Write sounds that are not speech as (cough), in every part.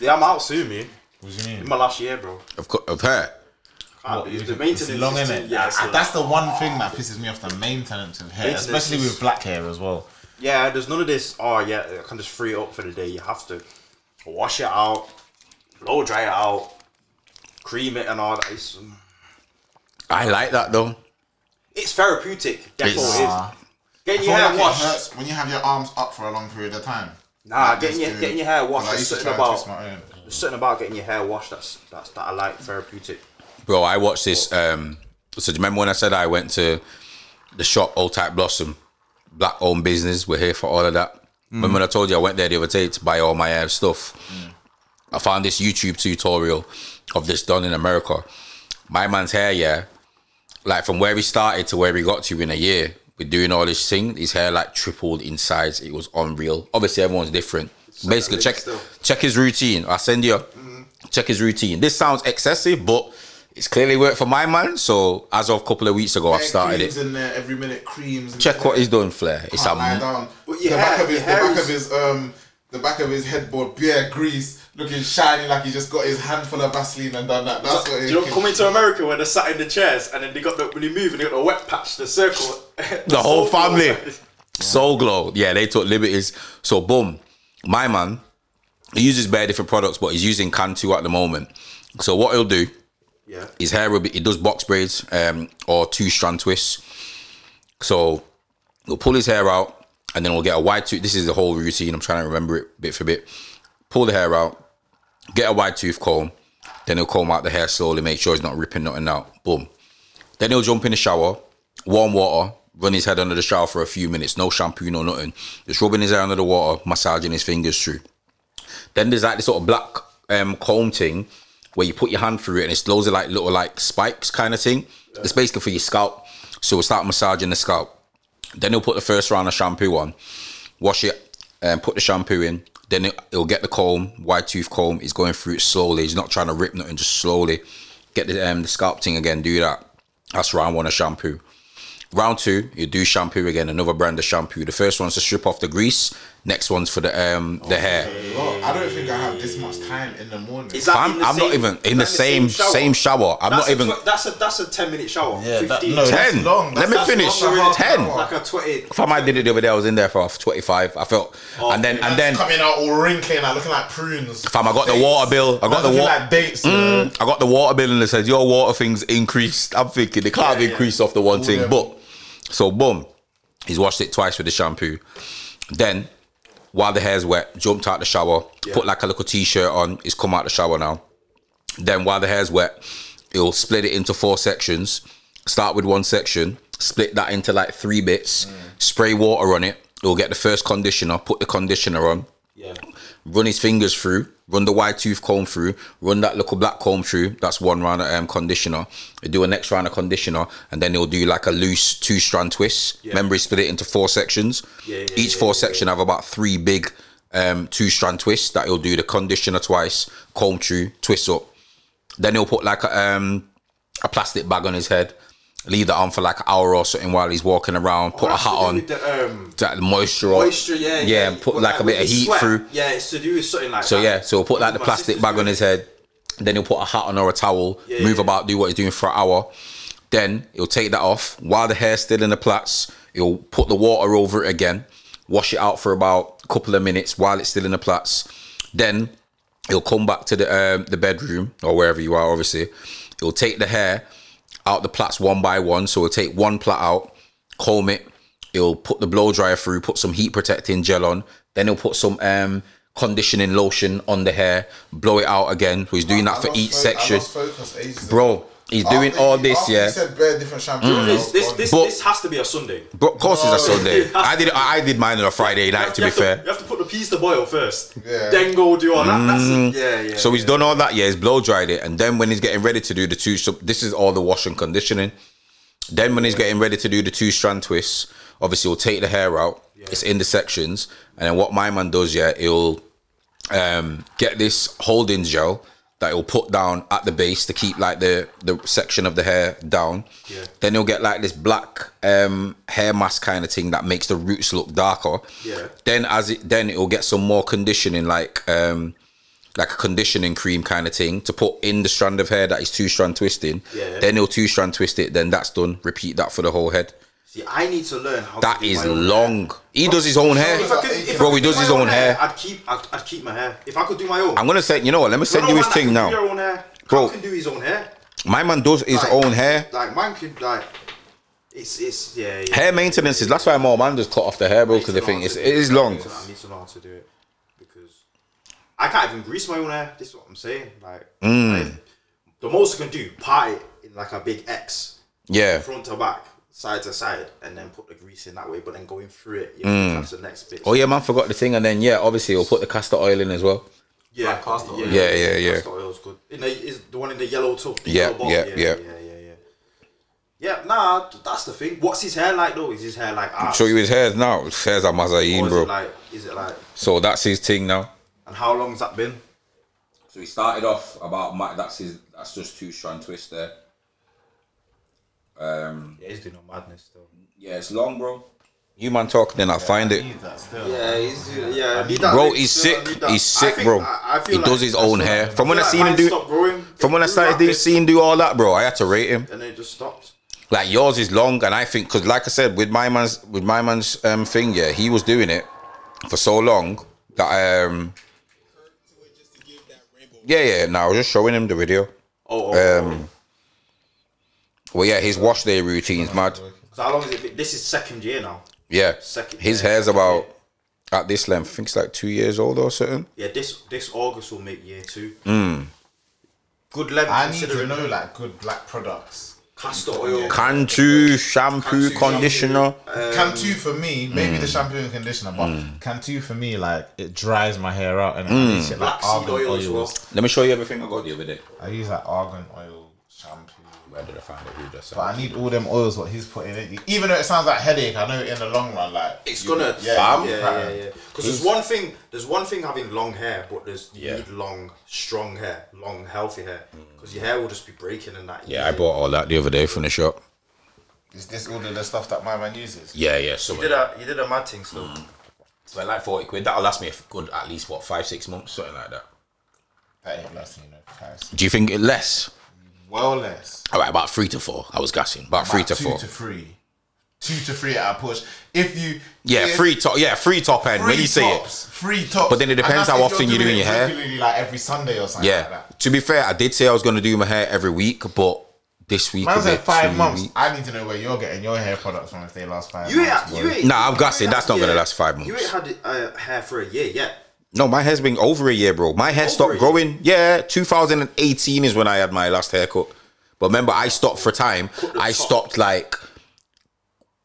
Yeah, I'm out soon, man. What do you mean? In my last year, bro. Of, co- of hair. Can't be. The It's maintenance long, is innit? too- Yeah, it's ah, long. that's the one thing that pisses me off: the maintenance of hair, Maintenance especially is- with black hair as well. Yeah, there's none of this. Oh yeah, I can just free it up for the day. You have to wash it out, blow dry it out, cream it and all that. It's, um, I like that though. it's therapeutic. That's It's- all it is. Ah. Getting your hair like it washed. hurts when you have your arms up for a long period of time. Nah, Like getting your dude. getting your hair washed. Because I There's something about twist there's something about getting your hair washed. That's that's that I like therapeutic. Bro, I watched this. Um, so do you remember when I said I went to the shop Old Type Blossom, black owned business? We're here for all of that. Remember when I told you I went there the other day to buy all my hair stuff? I found this YouTube tutorial of this done in America. My man's hair, yeah, like from where he started to where he got to in a year with doing all this thing, his hair like tripled in size. It was unreal. Obviously, everyone's different. Basically, check still. check his routine. I'll send you. Check his routine. This sounds excessive, but it's clearly worked for my man. So as of a couple of weeks ago, I've started creams it. in there every minute. Creams. in Check there. what he's doing, Flair. It's Can't lie a down. But the back of his, your the hair back of his, um, the back of his headboard, bare grease, looking shiny like he just got his handful of Vaseline and done that. That's what Do you know, coming to America when they're sat in the chairs and then they got the when you move and they got the wet patch, the circle, the (laughs) whole soul family. Soul Glow. Yeah, they took liberties. So boom, my man, he uses bare different products, but he's using Cantu at the moment. So what he'll do, Yeah. his hair will be he does box braids um, or two strand twists. So he'll pull his hair out and then we'll get a wide tooth. This is the whole routine. I'm trying to remember it bit for bit. Pull the hair out, get a wide tooth comb, then he'll comb out the hair slowly, make sure he's not ripping nothing out. Boom. Then he'll jump in the shower, warm water, run his head under the shower for a few minutes, no shampoo, no nothing. Just rubbing his hair under the water, massaging his fingers through. Then there's like this sort of black um, comb thing where you put your hand through it and it's loads of like little like spikes kind of thing. It's basically for your scalp. So we'll start massaging the scalp. Then he'll put the first round of shampoo on, wash it, and put the shampoo in. Then it, he'll get the comb, wide tooth comb. He's going through it slowly. He's not trying to rip nothing, just slowly. Get the um, the scalp thing again. Do that. That's round one of shampoo. Round two, you do shampoo again, another brand of shampoo. The first one's to strip off the grease. Next one's for the um the hair. Bro, I don't think I have this much time in the morning. Is that Fam, in the I'm not even in is the that same same shower. I'm That's not a even tw- that's a that's a ten minute shower. Yeah, that- Fifteen. no, that's ten. long. Let me That's- finish. that's longer than Ten. half an hour. like a twenty. Fam, I did it the other day. I was in there for 25. I felt, and then and then, coming out all wrinkly and looking like prunes. fam, I got the water bill. I got Man's the water. like dates. you know. I got the water bill and it says your water things increased. I'm thinking they can't have Yeah, yeah. increased off the one thing, yeah. but so boom, he's washed it twice with the shampoo. Then, while the hair's wet, jumped out the shower, put like a little t-shirt on. It's come out the shower now. Then, while the hair's wet, it'll split it into four sections. Start with one section, split that into like three bits. Mm. Spray water on it. He'll get the first conditioner, put the conditioner on Yeah. Run his fingers through, run the wide tooth comb through, run that little black comb through. That's one round of um, conditioner. He'll do a next round of conditioner, and then he'll do like a loose two strand twist. Remember, he split it into four sections. Yeah, yeah, Each yeah, four yeah, section have about three big um, two strand twists that he'll do the conditioner twice, comb through, twist up. Then he'll put like a, um, a plastic bag on his head, leave that on for like an hour or something while he's walking around, put a hat on. The, um, the moisture, on. moisture, yeah, yeah, and put But like a bit of heat sweat, through. Yeah, it's to do with something like that. So that. yeah, so he'll put like the plastic bag on his head. Then he'll put a hat on or a towel, Yeah, move yeah. about, do what he's doing for an hour. Then he'll take that off while the hair's still in the plaits. He'll put the water over it again, wash it out for about a couple of minutes while it's still in the plaits. Then he'll come back to the um, the bedroom or wherever you are. Obviously, he'll take the hair out the plaits one by one. So we'll take one plait out, comb it. He'll put the blow dryer through, put some heat protecting gel on. Then he'll put some um, conditioning lotion on the hair, blow it out again. So he's doing that I for each section. Bro, he's doing After all you- this, after yeah. You said bare different shampoos. This this this, But- this has to be a Sunday. But of course it's a No. Sunday. (laughs) I did I did mine on a Friday night to You be have fair. you have to put the peas to boil first. Yeah. Then go do all that. That's it. Yeah, yeah. So he's done all that, yeah. He's blow dried it, and then when he's getting ready to do the two, so this is all the wash and conditioning. Then when he's getting ready to do the two strand twists, obviously he'll take the hair out. It's in the sections, and then what my man does, yeah, he'll um, get this holding gel that he'll put down at the base to keep like the the section of the hair down. Yeah. Then he'll get like this black um, hair mask kind of thing that makes the roots look darker. Yeah. Then as it then it'll get some more conditioning like um like a conditioning cream kind of thing to put in the strand of hair that is two strand twisting. Yeah. Then he'll two strand twist it. Then that's done. Repeat that for the whole head. See, I need to learn how. That is long. hair. He does his own hair. If I could, if Bro, he does his own hair. I'd keep. I'd, I'd keep my hair. If I could do my own. I'm gonna say, you know what? Let me send you his thing can now. Your own hair. Bro. Can do his own hair. My man does his Like- own hair. Like man could like. It's it's yeah. yeah. Hair maintenance is that's why more man just cut off the hair, bro, because the thing is it is long. I need, to, I need to know how to do it because I can't even grease my own hair. This is what I'm saying. Like, Mm. like, the most I can do, part it in like a big X, Yeah. front to back, side to side, and then put the grease in that way. But then going through it, you know, mm. that's the next bit. Oh yeah, man, forgot the thing, and then yeah, obviously he'll put the castor oil in as well. yeah, Like castor oil. Yeah, yeah, yeah. Castor oil's good. In the, is the one in the yellow tub. the Yeah, yellow yeah, yeah, yeah. yeah, yeah, yeah. Yeah, nah, that's the thing. What's his hair like though? Is his hair like ours? Show you his hairs now. His hair's a Or Mazayin, is bro. it like? Is it like? So that's his thing now. And how long's that been? So he started off about my, that's his that's just two strand twist there. Um, Yeah, he's doing a madness still. yeah, it's long, bro. You man talk, then I'll find it. Need that still. Yeah, he's yeah. I need that Bro, link he's sick. need. He's I sick, think- bro. I, I He like does his own hair. From when I seen him do, from when I started rapid, do, seeing do all that, bro, I had to rate him. and then it just stopped. Like yours is long, and I think because, like I said, with my man's with my man's um thing, yeah, he was doing it for so long that um yeah yeah. Now I was just showing him the video. Oh, oh, Um, well, yeah, his wash day routine's mad. So how long is it been? This is second year now. Yeah, Second- his hair's second about year. at this length. I think it's like two years old or something. Yeah, this this August will make year two. Hmm. Good length I need to know like good black products. castor oil. Cantu shampoo Cantu conditioner. Cantu for me, maybe Hmm. the shampoo and conditioner, but Cantu for me, like it dries my hair out and I use shit like Black seed argan oil as well. Let me show you everything I got the other day. I use like argan oil shampoo. Where did I find it? Who just But I need all them oils what he's putting in. Even though it sounds like headache, I know in the long run, like It's gonna yeah, yeah you- yeah yeah yeah. Because there's one thing there's one thing having long hair, but there's you Yeah. need long, strong hair, long, healthy hair. Mm. Because your hair will just be breaking and that. Yeah, I bought all that the other day from the shop. Is this all of the stuff that my man uses? Yeah, yeah. So You did a you did a mad thing still. So mm. like forty quid. That'll last me a good at least what five six months, something like that. That ain't lasting you no price. Do you think it less? Well less. All right, about three to four. I was guessing about three About to two four. to three. Two to three at a push. If you yeah, if- three top. Yeah, free top end. when Three you say it. tops, Three tops. But then it depends how often you're doing it your hair. Regularly, like every Sunday or something like Yeah. that. To be fair, I did say I was gonna do my hair every week, but this week Man will be said five months. weeks. I need to know where you're getting your hair products from if they last five You months. ain't you ain't. Nah, I'm you gassing. That's had- not gonna last five months. You months. ain't had uh, hair for a year yet. No, my hair's been over a year, bro. My hair Over stopped growing. Yeah, 2018 is when I had my last haircut. But remember, I stopped for time. I top. stopped like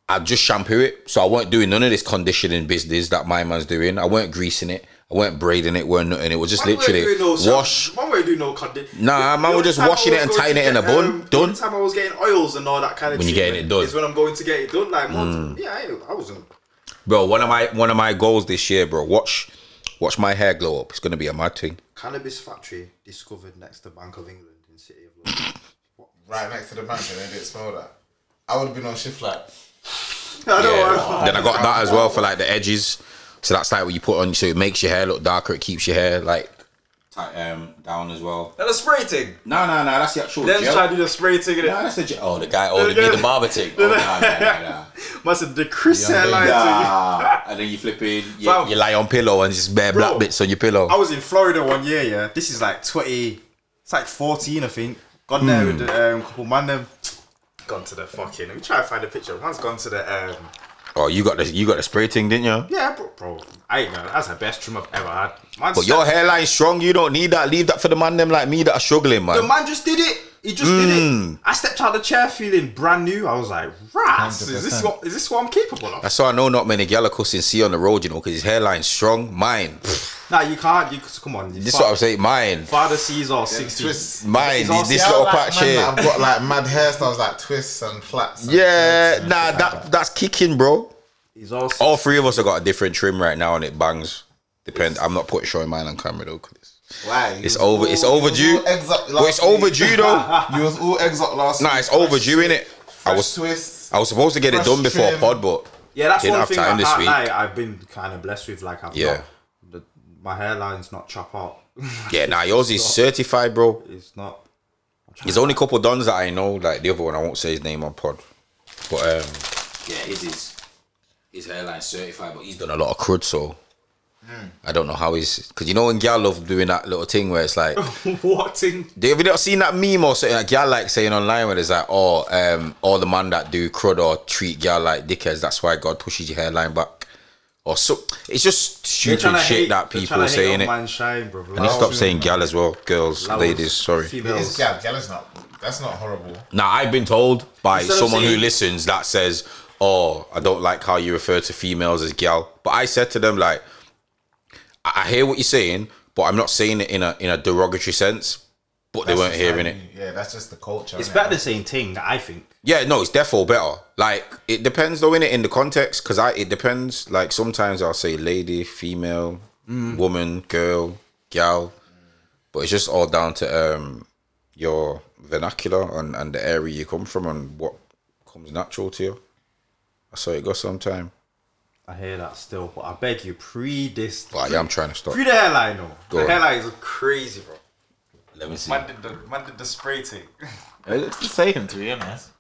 I just shampoo it, so I weren't doing none of this conditioning business that my man's doing. I weren't greasing it. I weren't braiding it. weren't nothing. It was just Man, literally no wash. shampoo. Man, we doing no condi- Nah, man, The we're just washing it and tying it in a bun. um, Done. only time I was getting oils and all that kind of When you treatment getting it done. Mm. is when I'm going to get it done. Like, months. yeah, I, I wasn't. Bro, one of my one of my goals this year, bro. Watch, watch my hair glow up. It's gonna be a mad thing. Cannabis factory discovered next to Bank of England in City of London. (laughs) Right next to the bank and they didn't smell that. I would have been on shift like (laughs) I know. Yeah. Then I got that as well for like the edges. So that's like what you put on, so it makes your hair look darker. It keeps your hair like tight, um down as well. And the spray thing. No, no, no. That's the actual Let's gel. try to do the spray thing. No, that's the gel. Oh, the guy. Oh, the, the barber thing. Oh, no, no, no, no. (laughs) Must have the Chris hairline. Nah. And then you flip in. You, Fam. you lie on pillow and just bare black bits on your pillow. I was in Florida one year, yeah. This is like 20, it's like 14, I think. Gone there with the um, couple man them. Gone to the fucking, let me try to find a picture. Man's gone to the, um, Oh, you got the you got the spray thing, didn't you? yeah, bro, bro. I ain't gonna, that's the best trim I've ever had. Man, But your hairline's strong. You don't need that. Leave that for the man them like me that are struggling, man. the man just did it. He just did it. Hmm. I stepped out of the chair feeling brand new. I was like, rats, is this what, is this what I'm capable of? That's why I know not many gyal cussing see on the road, you know, because his hairline's strong. Mine. Nah, you can't, you, come on. This is what I'm saying. Mine. Father sees all 60. twists. Mine. It's all- This, this Yeah, I little like patch man here. that I've got like mad hairstyles like twists and flats. and Yeah, and nah, shit like that that's kicking, bro. He's all All three of us have got a different trim right now, and it bangs. Depend. I'm not putting showing mine on camera though. 'cause it's- Why? You It's was over- it's overdue. You was all exo- But it's last week. overdue though. (laughs) You was all exot last Nah, week. it's overdue in it. I was twist. I was supposed to get it done before trim. pod, but Yeah, that's Didn't one have thing time I this can't week. lie. I've been kind of blessed with. Like, I've Yeah. not, the, my hairline's not chop out. (laughs) yeah, nah, yours is certified, bro. it's not. There's only a couple dons that I know. Like the other one, I won't say his name on pod, but um, yeah, his is his hairline's certified, but he's done a lot of crud, so. I don't know how he's because you know when gal love doing that little thing where it's like (laughs) what thing? Have you not seen that meme or something like gal like saying online where it's like, oh, um, all the man that do crud or treat gal like dickheads, that's why God pushes your hairline back. Or so it's just They're stupid tryna shit hate- that they're people saying on it. Man shine, bro. And stop saying gal as well, girls, Levels, ladies, sorry. It Females. is gal. Gal is not. That's not horrible. Now I've been told by Instead of someone who listens that says, "Oh, I don't like how you refer to females as gal," but I said to them like, I I hear what you're saying, but I'm not saying it in a in a derogatory sense. But they weren't just hearing how it. Yeah, that's just the culture. It's innit? better than saying thing. That I think. Yeah, no, it's defo better. Like it depends though in it in the context because I it depends. Like sometimes I'll say lady, female, woman, girl, gal, but it's just all down to um your vernacular and and the area you come from and what comes natural to you. That's how it goes sometime. I hear that still, but I beg you, pre this. But yeah, I'm trying to stop. Pre the hairline, though. Go the on. hairline is crazy, bro. Let me see. Man did the man did the spray thing. It's the same to be honest.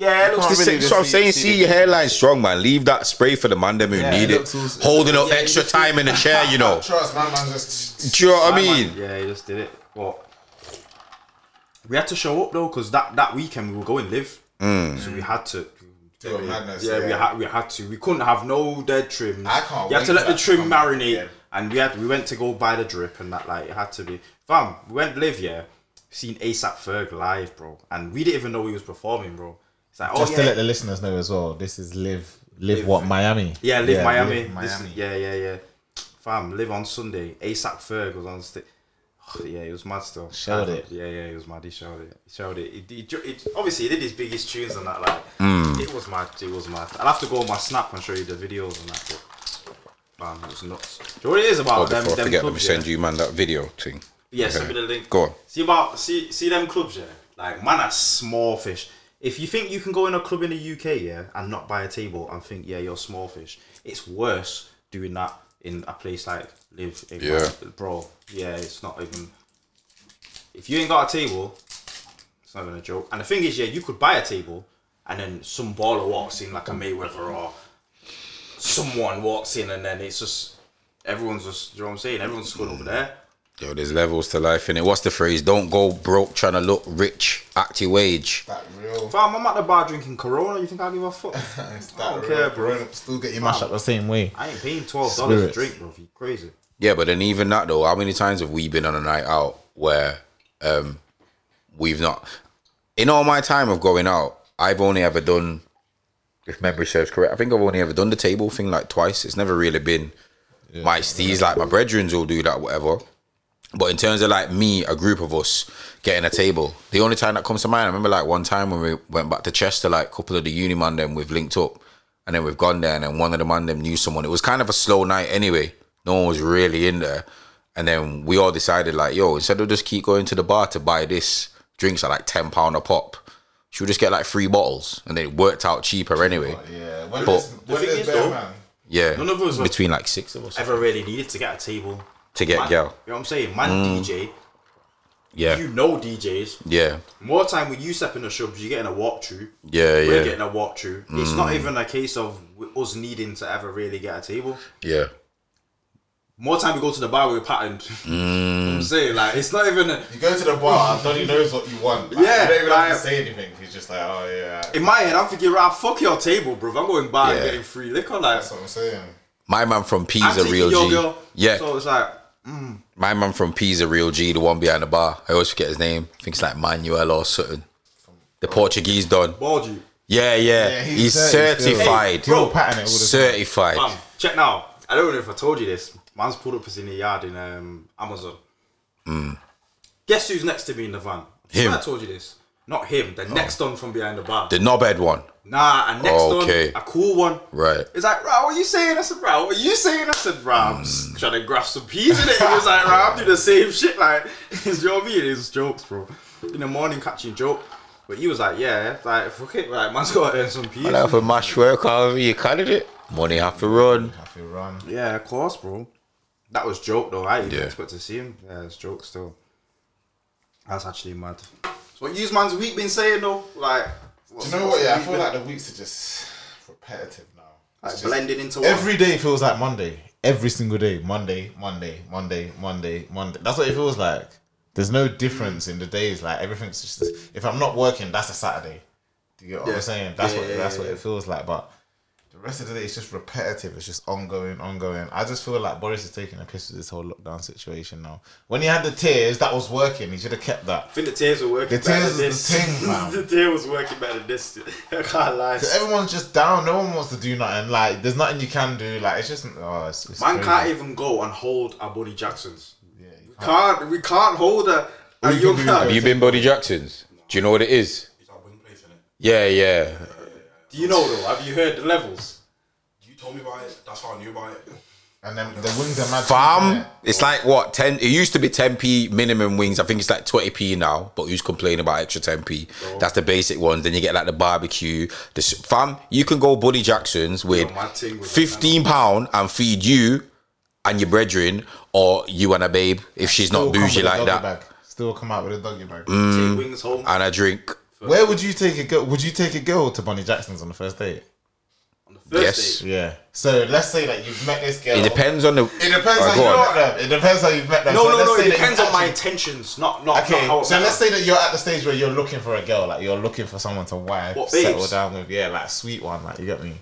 Yeah, it looks Can't This really is just what I'm saying. see See your hairline strong, man. Leave that spray for the man them who Yeah, need it it. looks all- Holding up Yeah, extra just- time in the (laughs) chair, you know. Trust, man, man, just. Do you know what I mean? man- yeah, he just did it. But we had to show up though, because that, that weekend we were going live, Mm. so we had to. Do a madness, yeah, we had we had to. We couldn't have no dead trim. I can't You had to let the trim marinate, again. and we had we went to go buy the drip and that like it had to be. Fam, we went live yeah. Seen ASAP Ferg live, bro, and we didn't even know he was performing, bro. It's like, oh Just yeah, to let the listeners know as well, this is live, live, Live. what Miami? Yeah, live Miami. Live This- Miami. yeah, yeah, yeah. Fam, live on Sunday. ASAP Ferg was on stage. yeah, it was mad still. Showed I- it. Yeah, yeah, it was mad. He showed it. He showed it. He, he, ju- it obviously, he did his biggest tunes and that. Like, Mm. it was mad. It was mad. I'll have to go on my snap and show you the videos and that. But, man, it was nuts. Do you know what it is about Oh, them? before I them forget, let me send yeah? you man that video thing. Yeah, Okay. send me the link. Go on. See about see see them clubs, yeah. Like man, are small fish. If you think you can go in a club in the UK, yeah, and not buy a table and think, yeah, you're small fish, it's worse doing that in a place like Live. In Yeah. bro. Yeah, it's not even. If you ain't got a table, it's not even a joke. And the thing is, yeah, you could buy a table, and then some baller walks in like a Mayweather or someone walks in, and then it's just everyone's just. You know what I'm saying? Everyone's going over there. Yo, there's levels to life in it. What's the phrase? Don't go broke trying to look rich. Act your wage. That real. Fam, I'm at the bar drinking Corona. You think I give a fuck? It's (laughs) I that don't real. care, bro. Still get your Mash mash up the same way. I ain't paying twelve dollars a drink, bro. You crazy? Yeah, but then even that though, how many times have we been on a night out where um we've not in all my time of going out, I've only ever done if memory serves correct, I think I've only ever done the table thing like twice. It's never really been my steez, like my brethrens will do that, whatever. But in terms of like me, a group of us getting a table, the only time that comes to mind, I remember like one time when we went back to Chester, like a couple of the uni man them we've linked up and then we've gone there and then one of the man them knew someone. It was kind of a slow night anyway. No one was really in there. And then we all decided like, yo, instead of just keep going to the bar to buy this, drinks are like ten pound a pop. Should we just get like three bottles? And then it worked out cheaper anyway. Yeah. When But- there's, when thing is, better though, man. Yeah. None of us were- between like six of us. Ever really needed to get a table To get man, gal. You know what I'm saying? Man, mm. DJ, Yeah. you know DJs. Yeah. More time when you step in the shubs, you're getting a walkthrough. Yeah, We're yeah. getting a walkthrough. It's not mm. even a case of us needing to ever really get a table. Yeah. More time we go to the bar, we're patterned. (laughs) You know what I'm mm. saying like it's not even. A, You go to the bar, Donny knows what you want. Like, Yeah, You don't even have to say anything. He's just like, oh yeah. in my head, I'm thinking, right, fuck your table, bro. I'm going bar Yeah. and getting free liquor. Like, That's what I'm saying. My man from P's I'm a real your G. girl. Yeah. So it's like, My man from P's a real G, the one behind the bar. I always forget his name. I think it's like Manuel or something. The Portuguese don. balled you. Yeah, yeah. Yeah, he's, he's certi- certified. Hey, bro. Pattern it all the time. certified. Fam, check now. I don't know if I told you this. Man's pulled up us in the yard in um, Amazon. Guess who's next to me in the van? Him. I told you this. Not him. The oh. next one from behind the bar. The knobhead one. Nah, and next Okay. one, a cool one. Right. It's like, bro, what you saying? I said, bro, what you saying? I said, bro, I'm just mm. trying to grasp some peas in it. He was like, bro, I'm doing the same shit. Like, (laughs) you know what I mean? It's jokes, bro. In the morning, catching joke. But he was like, yeah, like, fuck it. Like, man's got to earn some peas. And have a mash work, however you candidate. Money have to run. Have to run. Yeah, of course, bro. That was joke, though. I didn't Yeah. expect to see him. Yeah, it's joke still. That's actually mad. What you man's week been saying, though? Like, Do you know what? Yeah, I feel like the weeks are just repetitive now. It's blending into one. Every day feels like Monday. Every single day. Monday, Monday, Monday, Monday, Monday. That's what it feels like. There's no difference in the days. Like everything's just. If I'm not working, that's a Saturday. Do you get what Yeah. I'm saying? That's Yeah, what yeah, that's what it feels like. But the rest of the day, it's just repetitive. It's just ongoing, ongoing. I just feel like Boris is taking a piss with this whole lockdown situation now. When he had the tiers, that was working. He should have kept that. I think the tiers were working The tiers than is this. the thing, (laughs) man. the tier was working better than this. (laughs) I can't lie. Everyone's just down. No one wants to do nothing. Like, there's nothing you can do. Like, it's just. Oh, it's, it's Man crazy. can't even go and hold a Buddy Jackson's. Yeah, you We can't. We can't hold a, a you young can do man. Have you been Buddy Jackson's? Do you know what it is? Is that wing place in it? Yeah, yeah. Do you know though? Have you heard the levels? You told me about it. That's how I knew about it. And then the wings are mad. Fam, it's like what ten? It used to be ten p minimum wings. I think it's like twenty p now. But who's complaining about extra ten p? That's the basic ones. Then you get like the barbecue. The s- fam, you can go Buddy Jackson's with Yo, my thing with fifteen pound and feed you and your brethren, or you and a babe if she's Still not come bougie a like doggy that, Bag. Still come out with a doggy bag. Mm. Take wings home and a drink. Where would you take a girl? Would you take a girl to Bonnie Jackson's on the first date? on the first Yes. date. Yeah. So let's say that you've met this girl. It depends on the. It depends Alright, how you on. met them. It depends how you've met them. No, So no, let's no. say It depends you on my intentions, not not. Okay, not so let's say that you're at the stage where you're looking for a girl, like you're looking for someone to wife, What, settle babes? down with, yeah, like a sweet one, like you get me.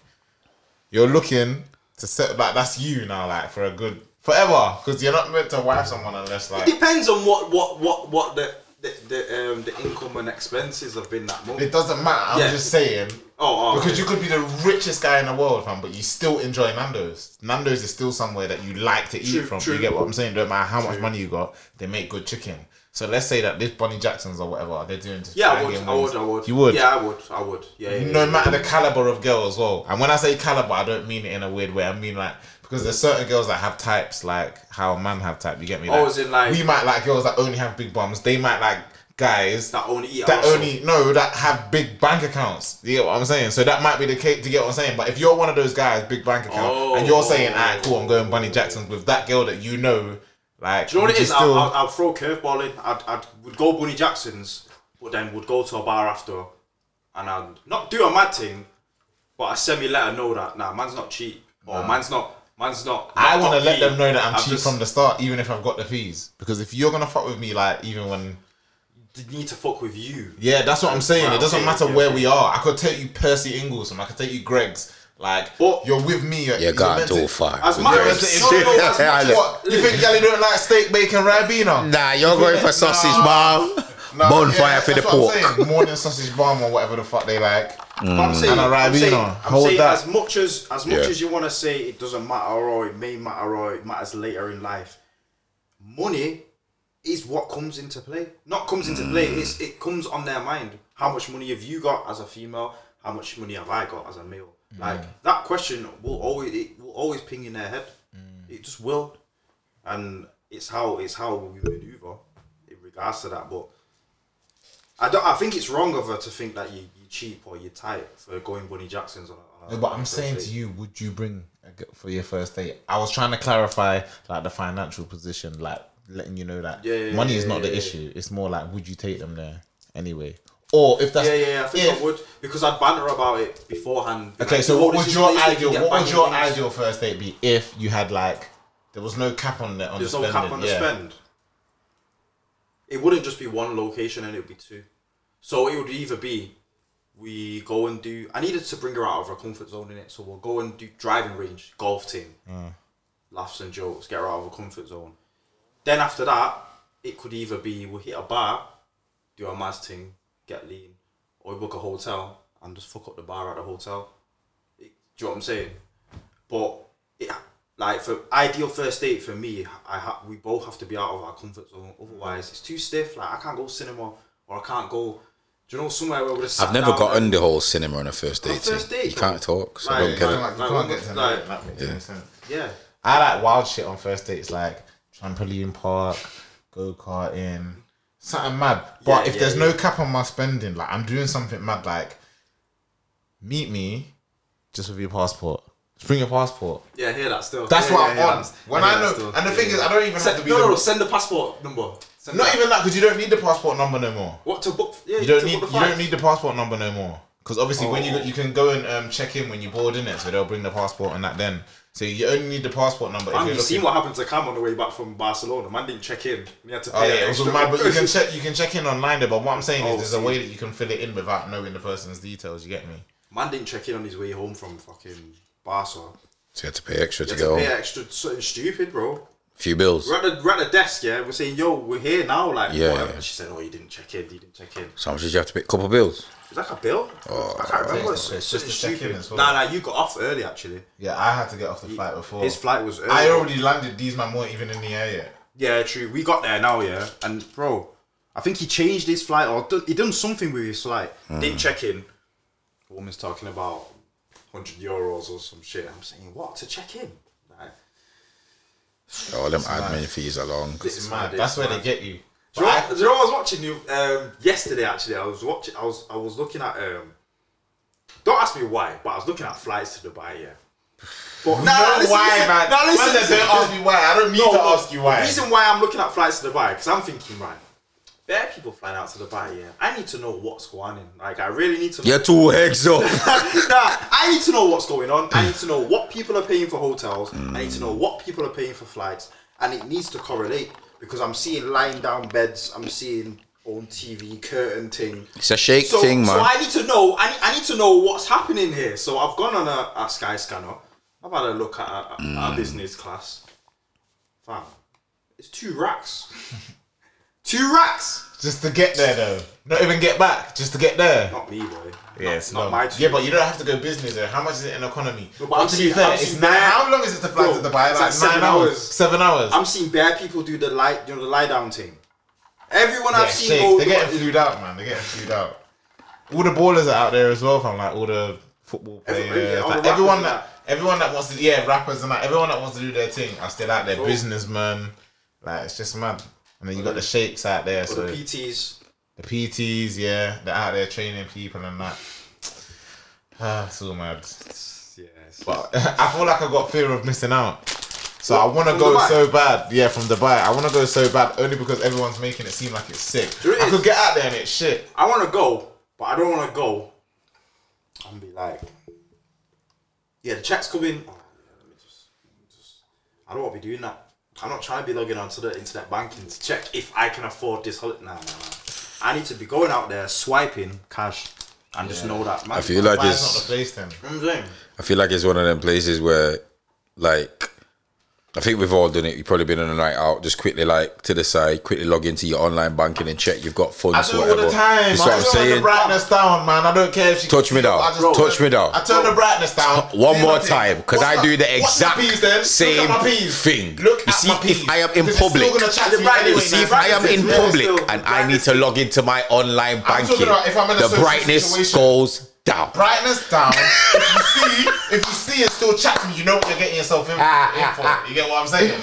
You're looking to set like that's you now, like for a good forever, because you're not meant to wife someone unless like. It like depends on what what what what the the the, um, the income and expenses have been that month. it doesn't matter. I'm Yeah. just saying. Oh, oh, Because you could be the richest guy in the world, fam, but you still enjoy Nando's. Nando's is still somewhere that you like to eat True, from. true. You get what I'm saying? Don't matter how much money you got, they make good chicken. So let's say that this Bonnie Jackson's or whatever, they're doing just Yeah, I would, banging I wings. would, I would. You would? Yeah, I would, I would. Yeah, yeah, No yeah. matter the caliber of girl as well. And when I say caliber, I don't mean it in a weird way. I mean like because there's certain girls that have types like how a man have type. You get me? Oh, as in, like- we might like girls that only have big bums. They might like guys That only eat. that only no that have big bank accounts. You get what I'm saying? So that might be the case. To get what I'm saying? But if you're one of those guys, big bank account, Oh. and you're oh. saying, "Alright, cool, I'm going Bunny Jackson's with that girl that you know." Like, Do you know what it is? still- I'll, I'll, I'll throw curveball in. I'd, I'd would go Bunny Jackson's, but then would go to a bar after, and I'd not do a mad thing, but I semi let her know that nah, man's not cheap, or man's not, man's not. I want to let P. them know that I'm I've cheap just- from the start, even if I've got the fees. Because if you're gonna fuck with me, like even when you need to fuck with you. Yeah, that's what I'm saying. Right, it doesn't okay, matter okay, where okay. we are. I could take you Percy Ingle's. I could take you Greggs. Like, But- you're with me. You're, You you're got meant too to- far. As with much as no, no, no, as much as- know. What? You think Gally don't like steak, bacon, ribena? Nah, you're going for sausage, mom. Nah, Bonfire yeah, for the that's pork. saying. Morning sausage bomb or whatever the fuck they like. But I'm saying, And a I'm saying, I'm Hold saying that. as much as as much Yeah. as you want to say it doesn't matter or it may matter or it matters later in life, money is what comes into play. Not comes into play. Mm. It's it comes on their mind. How much money have you got as a female? How much money have I got as a male? Mm. Like that question will always it will always ping in their head. Mm. It just will, and it's how it's how we maneuver in regards to that. But I don't. I think it's wrong of her to think that you you cheap or you tight for going Bunny Jackson's on. a- on a- No, but on I'm a saying first to date. you, would you bring a girl for your first date? I was trying to clarify like the financial position, like letting you know that Yeah, yeah, money yeah, is not yeah, the yeah. issue. It's more like, would you take them there anyway? Or if that's Yeah, yeah, yeah. I think if- I would because I'd banter about it beforehand. Be Okay, like, so "Yo, what this would is your this ideal? get What would your banging things." ideal first date be if you had like there was no cap on the on There's the no spending? cap on the yeah. spend. It wouldn't just be one location and it would be two. So it would either be we go and do. I needed to bring her out of her comfort zone in it, so we'll go and do driving range, golf team, Mm. laughs and jokes, get her out of her comfort zone. Then after that, it could either be we'll hit a bar, do a mass thing, get lean, or we book a hotel and just fuck up the bar at the hotel. It- do you know what I'm saying? But it, like for ideal first date for me, I ha- we both have to be out of our comfort zone. Otherwise, it's too stiff. Like I can't go cinema or I can't go Do you know somewhere where we would have I've never gotten the whole cinema on a first date. first date, you bro. can't talk, so I Like, don't get You it. can't, Like, get to know like- it. That makes Yeah. Yeah. I like wild shit on first dates, like trampoline park, go karting, something mad. But Yeah, if yeah, there's yeah. no cap on my spending, like I'm doing something mad, like meet me just with your passport. Bring your passport. Yeah, I hear that still. That's yeah, what yeah, I'm yeah, on. that's- When I that know, still. and the Yeah, thing is. I don't even have Send, to be no, the, no, no, send the passport number. Send not that. even that because you don't need the passport number no more. What to book? Yeah, You don't to need book you the don't need the passport number no more. Because obviously when you go, Oh. you can go and um, check in when you board in it, so they'll bring the passport and that then. So you only need the passport number Man, if you you're seen looking. what happened to Cam on the way back from Barcelona? Man didn't check in. He had to pay Oh yeah, it was extra- mad, but you can (laughs) check you can check in online there. But what I'm saying Oh, is, there's a see. way that you can fill it in without knowing the person's details. You get me? Man didn't check in on his way home from fucking Barca. So you had to pay extra You to had to go. pay extra. Something stupid, bro. Few bills. We're at the we're at the desk, yeah. We're saying, "Yo, we're here now." Like, Yeah, whatever. yeah. She said, "Oh, you didn't check in. You didn't check in." So how much did you have to pay? A couple bills. Is that a bill? Oh, I can't remember. it's It's, not- it's it's just just to check in stupid. as well. Nah, nah, you got off early actually. Yeah, I had to get off the flight before. His flight was early. I already landed. These man weren't even in the air yet. Yeah, true. We got there now, yeah. And bro, I think he changed his flight or done, he done something with his flight. Hmm. Didn't check in. The woman's talking about hundred euros or some shit. I'm saying, what to check in? Like, (sighs) Oh, them admin fees are long. it's Mad. mad. That's where mad. they get you. Do you, know, what- do you know I was watching you um, yesterday? Actually, I was watching. I was I was looking at. Um, don't ask me why, but I was looking at flights to Dubai. Yeah. But nah, No, listen, why, listen, man? Nah, listen, Man, listen. don't ask me why. I don't need No, to ask you why. The reason why I'm looking at flights to Dubai because I'm thinking, right, there are people flying out to Dubai. Yeah, I need to know what's going on. Like, I really need to. know. You're two heads up. (laughs) nah, I need to know what's going on. I need to know what people are paying for hotels. I need to know what people are paying for flights, and it needs to correlate because I'm seeing lying down beds. I'm seeing on TV curtain thing. It's a shake So, thing, so. I need to know. I need, I need to know what's happening here. So I've gone on a, a Skyscanner. I've had a look at a, a, a mm. business class. Fam, it's two racks. (laughs) two racks. Just to get there though. Not even get back. Just to get there. Not me, boy. Yes, not, not no. my two. Yeah, but you don't have to go business there. How much is it in economy? No, but but I'm to be seeing- fair, I'm it's seeing nine. bare- How long is it to fly Bro, to Dubai? it's Like, like seven nine hours. hours. Seven hours. I'm seeing bare people do the lie, you know, the lie down thing. Everyone yeah, I've seen shake. go. They're getting flued out, man. They're getting flued out. All the ballers are out there as well, from like all the football Every- players. yeah, like, the everyone rappers that everyone that wants to yeah, rappers and like everyone that wants to do their thing are still out there. Cool. Businessmen. Like it's just mad. And then you got the shakes out there, so the PTs. the PTs, yeah, they're out there training people and that. (sighs) Ah, it's all mad. Yes. But (laughs) I feel like I got fear of missing out. So I want to go Dubai? so bad. Yeah, from Dubai. I want to go so bad only because everyone's making it seem like it's sick. Do you know what I it could get out there and it's shit. I want to go, but I don't want to go and be like, yeah, the check's coming. Oh, yeah, let me just, let me just. I don't want to be doing that. I'm not trying to be logging onto the internet banking to check if I can afford this holiday. Nah, nah, nah. I need to be going out there swiping cash and just know that. Man, I feel like it's. not the place then. You know what I'm saying? I feel like it's one of them places where, like, I think we've all done it. You've probably been on a night out, just quickly like to the side, quickly log into your online banking and check you've got funds. I do all the time. That's I what I'm just turn the saying. brightness down, man. I don't care if she Touch me down. I just Touch me down. I turn the brightness down. One more time, because I do the exact same Look at my peas. thing. Look You at see, if I am in Because they're still public, gonna chat to The brightness, You see, if I am in public and I need to log into my online banking, about if I'm in a the brightness goes down. brightness down. if you see, if you see and still chat to me, you know what you're getting yourself in, ah, in ah, for. Ah. You get what I'm saying?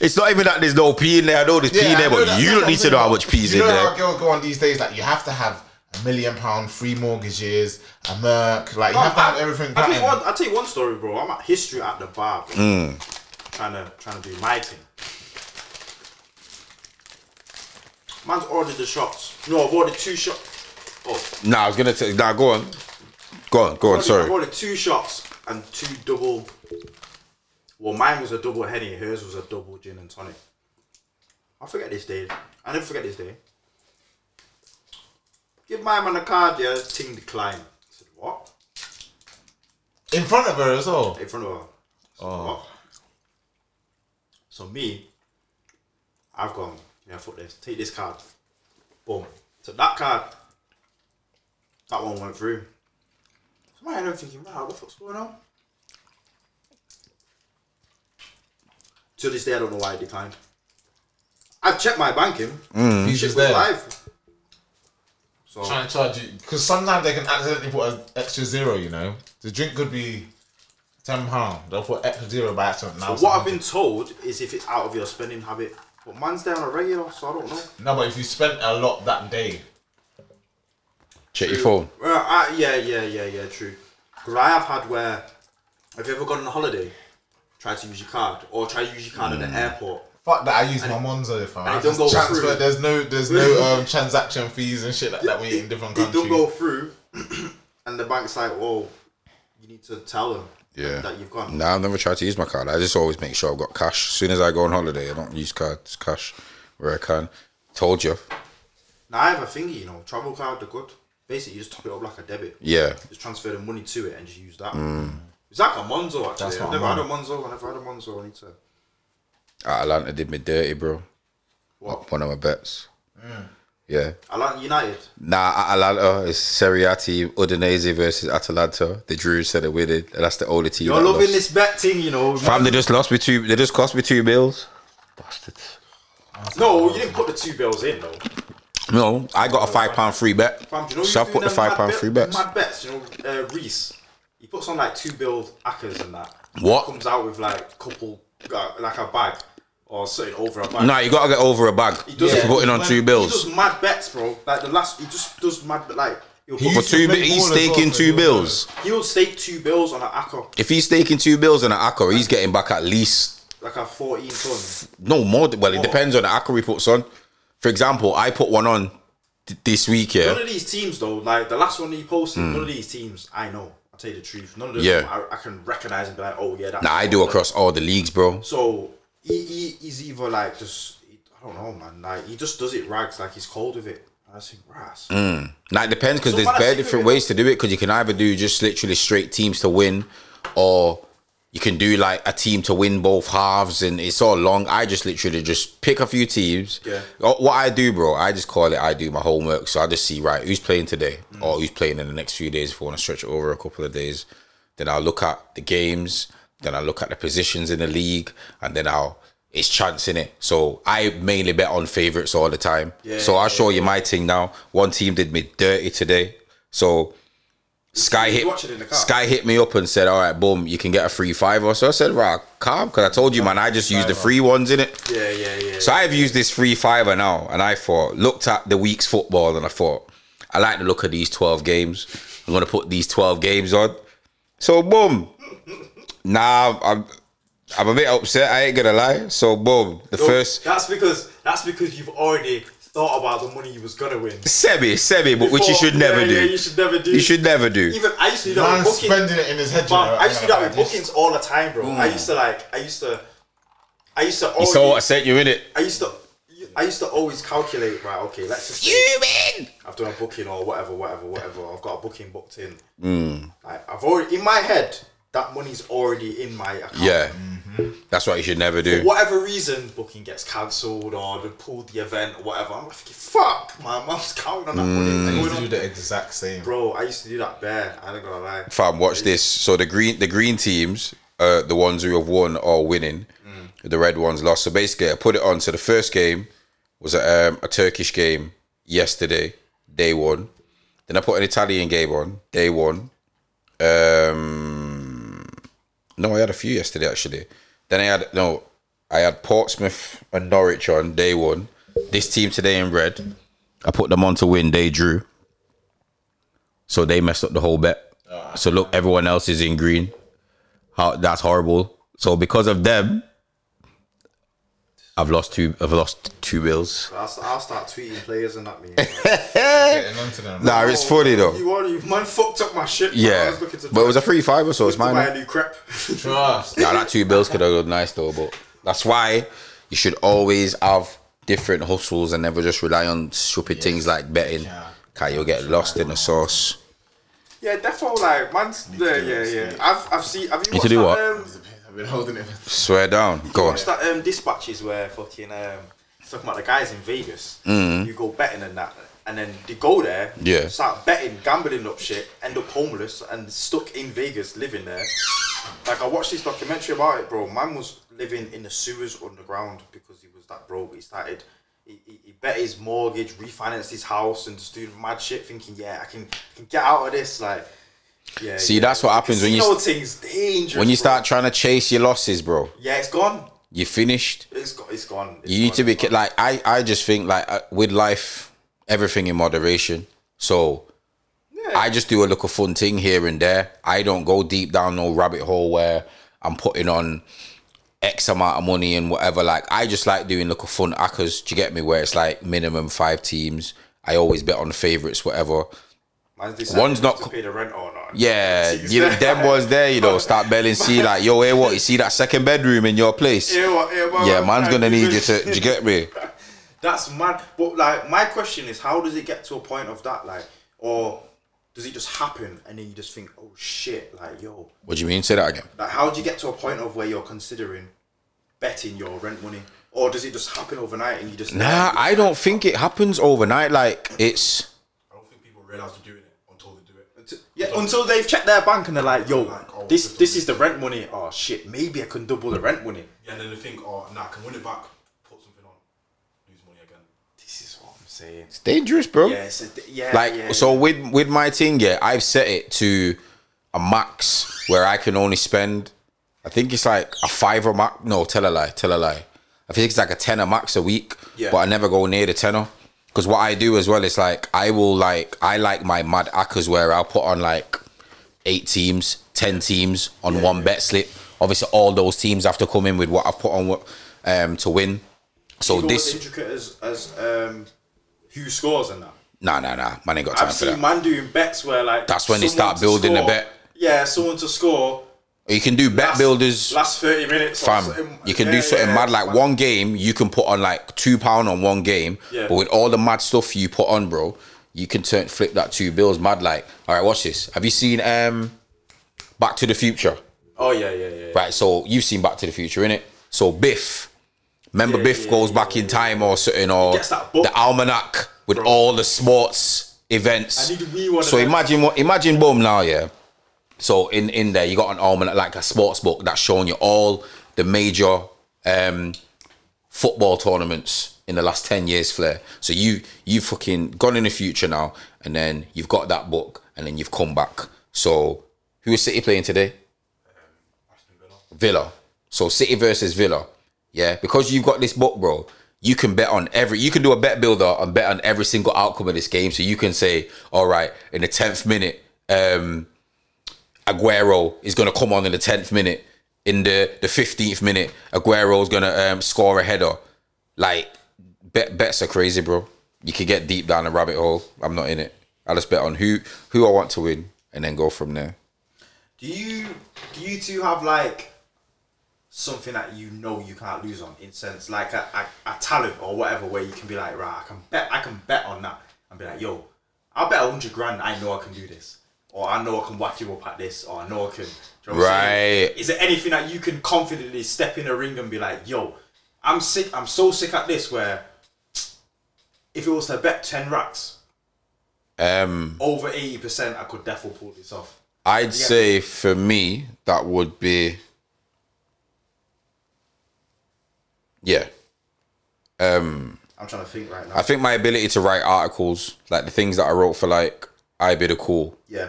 It's not even that there's no P in there. I know there's P in there, but that- you don't need to know how but much P's you in know there. how girls go on these days. Like you have to have a million pound free mortgages, a Merc. Like you have to have everything. I tell you one. I tell you one story, bro. I'm at history at the bar, bro. Mm. trying to trying to do my thing. Man's ordered the shots. No, I've ordered two shots. Oh, Nah, I was gonna say. Nah, go on, go on, go on. Sorry. I've Sorry. ordered two shots and two double. Well, mine was a double henny. Hers was a double gin and tonic. I forget this day. I never forget this day. Give my man a card, yeah. Ting decline. I said what? in front of her as well. in front of her. So, Oh. what? So me, I've gone, yeah, fuck this. Take this card. Boom. So that card, that one went through. So my I'm thinking, wow, what the fuck's going on? To this day, I don't know why I declined. I've checked my banking. Mm. He's Shit just was there. live. So trying to charge you because sometimes they can accidentally put an extra zero. You know, the drink could be ten pound. They'll put extra zero by accident. Now But it's what I've been told is if it's out of your spending habit. But man's there on a regular, so I don't know. no, but if you spent a lot that day, Check your phone. Well, I, yeah, yeah, yeah, yeah, true. Because I have had where, have you ever gone on a holiday, tried to use your card, or try to use your card at Mm. the airport? fuck that. I use my Monzo fam. I it don't just go transfer. through. There's no, there's no (laughs) um, transaction fees and shit like that. We in different It countries. don't go through, (clears throat) and the bank's like, "Whoa, you need to tell them Yeah. that you've gone." Nah, I've never tried to use my card. I just always make sure I've got cash. As soon as I go on holiday, I don't use cards, cash where I can. Told you. Now I have a thingy, you know, travel card, they're good. Basically, you just top it up like a debit. Yeah. Just transfer the money to it and just use that. Mm. It's like a Monzo actually. That's I've never I'm had a Monzo. I've never had a Monzo. I need to. Atalanta did me dirty, bro. What? One of my bets. Mm. Yeah. Atlanta United. Nah, Atalanta is Serie A team. Udinese versus Atalanta. The Drew said it with it. That's the only team. You're that loving lost. this bet thing, you know. Fam, they just lost me two. They just cost me two bills. Bastards. No, you didn't put the two bills in though. No, I got a five pound free bet. Fam, you know so I put the five pound bet- free bets. Mad bets, you know, uh, Reese. He puts on like two build accas and that. What? Comes out with like a couple, like a bag or something over a bag. Nah, you gotta get over a bag. He does If you're putting on two He does mad bets, bro. Like the last, he just does mad, like he'll, For two, bi- he's as well, staking two he'll bills. he'll stake two bills on an acca, If he's staking two bills on an acca, he's getting back at least like a fourteen ton. no more. Well, it depends on the acca he puts on. For example, I put one on th- this week. None Yeah, of these teams though, like the last one he posted, hmm. none of these teams I know. I'll tell you the truth. None of them. Yeah. I, I can recognize and be like, oh yeah, that's nah, I do across all the leagues, bro. So he, he he's either like just I don't know, man. Like he just does it rags, like he's cold with it. I think brass. Now hmm. it depends because So there's bare different ways to do it. Because you can either do just literally straight teams to win, or you can do like a team to win both halves, and it's all long. I just literally just pick a few teams. Yeah. What I do, bro, I just call it. I do my homework, so I just see right who's playing today, Mm. or who's playing in the next few days. If I want to stretch it over a couple of days, then I'll look at the games. Then I look at the positions in the league, and then I'll. It's chance in it. So I mainly bet on favorites all the time. Yeah, so I'll yeah, show you my thing now. One team did me dirty today. So Sky hit watching in the car? Sky hit me up and said, "All right, boom, you can get a free fiver." So I said, "Right, calm," because I told you, man, I just use the free ones in it. Yeah, yeah, yeah. So I've used this free fiver now, and I thought, looked at the week's football, and I thought, I like the look of these twelve games. I'm gonna put these twelve games on. So boom. Nah, I'm I'm a bit upset. I ain't gonna lie. So boom, the No, first That's because that's because you've already thought about the money you was gonna win. Sebi, Sebi, but which you should never yeah, do. Yeah, Yeah, you should never do. You should never do. Even I used to do that Man with bookings. spending it in his head. you know, I used to do that with bookings all the time, bro. I used to like. I used to. I used to. You Always, saw what I sent you in it. I used to. I used to always calculate. Right. Okay. Let's just. Say You win. I've done a booking or whatever, whatever, whatever. I've got a booking booked in. Hmm. Like I've already in my head that money's already in my account. Yeah, that's what you should never do. For whatever reason, booking gets cancelled or they pulled the event or whatever. I'm like, fuck, my I was counting on that Hmm. money. I Going used to do the exact same. Bro, I used to do that bare. I ain't gonna lie. Fam, watch this. So the green the green teams, uh, the ones who have won or winning, the red ones lost. So basically, I put it on. So the first game was a, um, a Turkish game yesterday. Day one. Then I put an Italian game on. Day one. Um, no, I had a few yesterday actually. Then I had no, I had Portsmouth and Norwich on day one. This team today in red. I put them on to win. They drew. So they messed up the whole bet. Ah. So look, everyone else is in green. How that's horrible. So because of them, I've lost two. I've lost two bills. I'll, I'll start tweeting players and that me. Getting onto them. Nah, it's funny though. You want you man fucked up my shit. Yeah, was looking to but it was a free fiver, so it's to buy mine. a new crap. Trust. Nah, that two bills could have looked nice though. But that's why you should always have different hustles and never just rely on stupid things like betting. Yeah. Cause you'll get lost in the sauce. yeah, definitely. like man's yeah, yeah, yeah. I've I've seen. Have you Need watched to do that, what? Um, I've been holding it. Swear down. Go on. watched that um, dispatches where fucking um, it's talking about the guys in Vegas. You go betting and that, and then they go there. Yeah. start betting, gambling up shit, end up homeless and stuck in Vegas living there. Like I watched this documentary about it, bro. Man was living in the sewers underground because he was that broke. He started. He, he, he bet his mortgage, refinanced his house, and just doing mad shit, thinking, yeah, I can, I can get out of this. Like, yeah. See, yeah. that's what happens when you thing's dangerous. when you bro. start trying to chase your losses, bro. yeah, it's gone. You finished. It's gone. It's gone. It's You need gone, to be like I. I just think like uh, with life, everything in moderation. So I just do a little fun thing here and there. I don't go deep down no rabbit hole where I'm putting on X amount of money and whatever. Like I just like doing little fun accas. Do you get me? Where it's like minimum five teams. I always bet on favorites, whatever. One's not to co- pay the rent or not. Yeah, (laughs) you, them was there, you know. Start belling, see like, yo, hey, what? You see that second bedroom in your place? Yeah, what- yeah, what- Yeah, what- man's gonna need you to. Do you get me? (laughs) That's mad. But like, my question is, how does it get to a point of that? Like, or does it just happen and then you just think, oh shit, like yo, What do you mean? Say that again. like how do you get to a point of where you're considering betting your rent money, or does it just happen overnight and you just Nah, I don't think it happens overnight. Like it's I don't think people realize they're doing it until they do it. Until- Yeah, until they've checked their bank and they're like, yo, Like, oh, this this this is the rent money. Oh shit, maybe I can double the rent money. Yeah, and then they think, oh, nah, I can win it back, put something on, lose money again. This is what I'm saying. It's dangerous, bro. Yeah, it's a, yeah, like yeah, so with with my thing, yeah, I've set it to a max where I can only spend. I think it's like a five or max. No, tell a lie, tell a lie. I think it's like a tenner max a week, Yeah. but I never go near the tenner. Because what I do as well is like I will like I like my mad accas where I'll put on like eight teams, ten teams on one bet slip. Obviously, all those teams have to come in with what I've put on um, to win. So this, as intricate as as um, who scores and that. nah, nah, nah, man ain't got time I've for seen man doing bets where like That's when they start building the bet. Yeah, someone to score. You can do bet last- builders, last thirty minutes. fam. You can Yeah, do something yeah, mad like man. one game. You can put on like two pound on one game, Yeah. but with all the mad stuff you put on, bro, you can turn flip that two bills mad. Like, all right, watch this. Have you seen um, Back to the Future? Oh yeah, yeah, yeah. Right. So you've seen Back to the Future, innit? So Biff, remember Biff goes back in time or something, or gets that book. the almanac with all the sports events. I need to read one So imagine what imagine boom now, yeah. So in in there you got an almanac like a sports book that's showing you all the major um football tournaments in the last 10 years flair. So you you fucking gone in the future now and then you've got that book and then you've come back. So who is city playing today? Aston Villa. villa. So city versus villa. Yeah because you've got this book bro you can bet on every you can do a bet builder and bet on every single outcome of this game. So you can say all right in the 10th minute um Aguero is going to come on in the 10th minute. In the, the 15th minute, Aguero is going to um, score a header. Like, bet, bets are crazy, bro. You can get deep down a rabbit hole. I'm not in it. I just bet on who who I want to win and then go from there. Do you do you two have like something that you know you can't lose on in sense like a, a, a talent or whatever where you can be like right I can bet I can bet on that and be like yo I'll bet hundred grand I know I can do this or I know I can whack you up at this or I know I can you know what I'm saying? Right. is there anything that you can confidently step in the ring and be like yo I'm sick I'm so sick at this where if it was to bet 10 racks Um, over 80% I could definitely pull this off I'd say for me, that would be. Yeah. I'm trying to think right now I think my ability to write articles, like the things that I wrote for like I Bid a Cool, yeah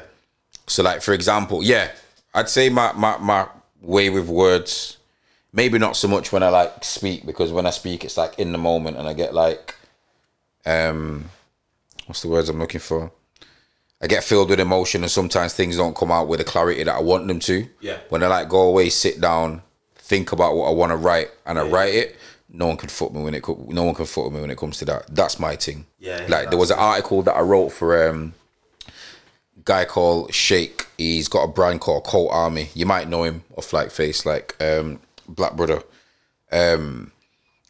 So like for example, yeah, I'd say my my my way with words, maybe not so much when I like speak because when I speak it's like in the moment and I get like um what's the words I'm looking for? I get filled with emotion and sometimes things don't come out with the clarity that I want them to. Yeah. When I like go away, sit down, think about what I want to write and I write it, no one can fuck me when it co- no one can fuck me when it comes to that. That's my thing. Yeah, Like there was an article that I wrote for um guy called Shake. He's got a brand called Colt Army. You might know him off like face, like um Black Brother. Um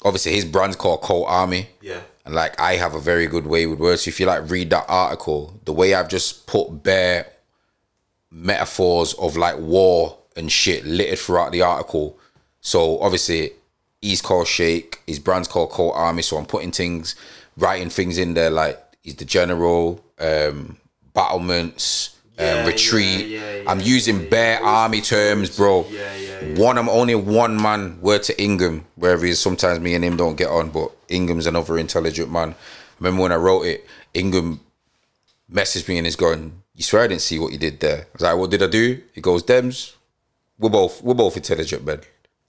obviously his brand's called Colt Army. Yeah. And like I have a very good way with words. So if you like read that article, the way I've just put bare metaphors of like war and shit littered throughout the article. So obviously he's called Shake, his brand's called Colt Army. So I'm putting things, writing things in there like he's the general, um, battlements, Yeah, um, retreat. yeah, yeah, I'm using bare army terms, bro. Yeah, yeah, yeah. One, I'm only one man. Word to Ingham, wherever he is. Sometimes me and him don't get on, but Ingham's another intelligent man. Remember when I wrote it, Ingham messaged me and he's going, "You swear I didn't see what you did there?" I was like, "What did I do?" He goes, "Dems, we're both we're both intelligent men."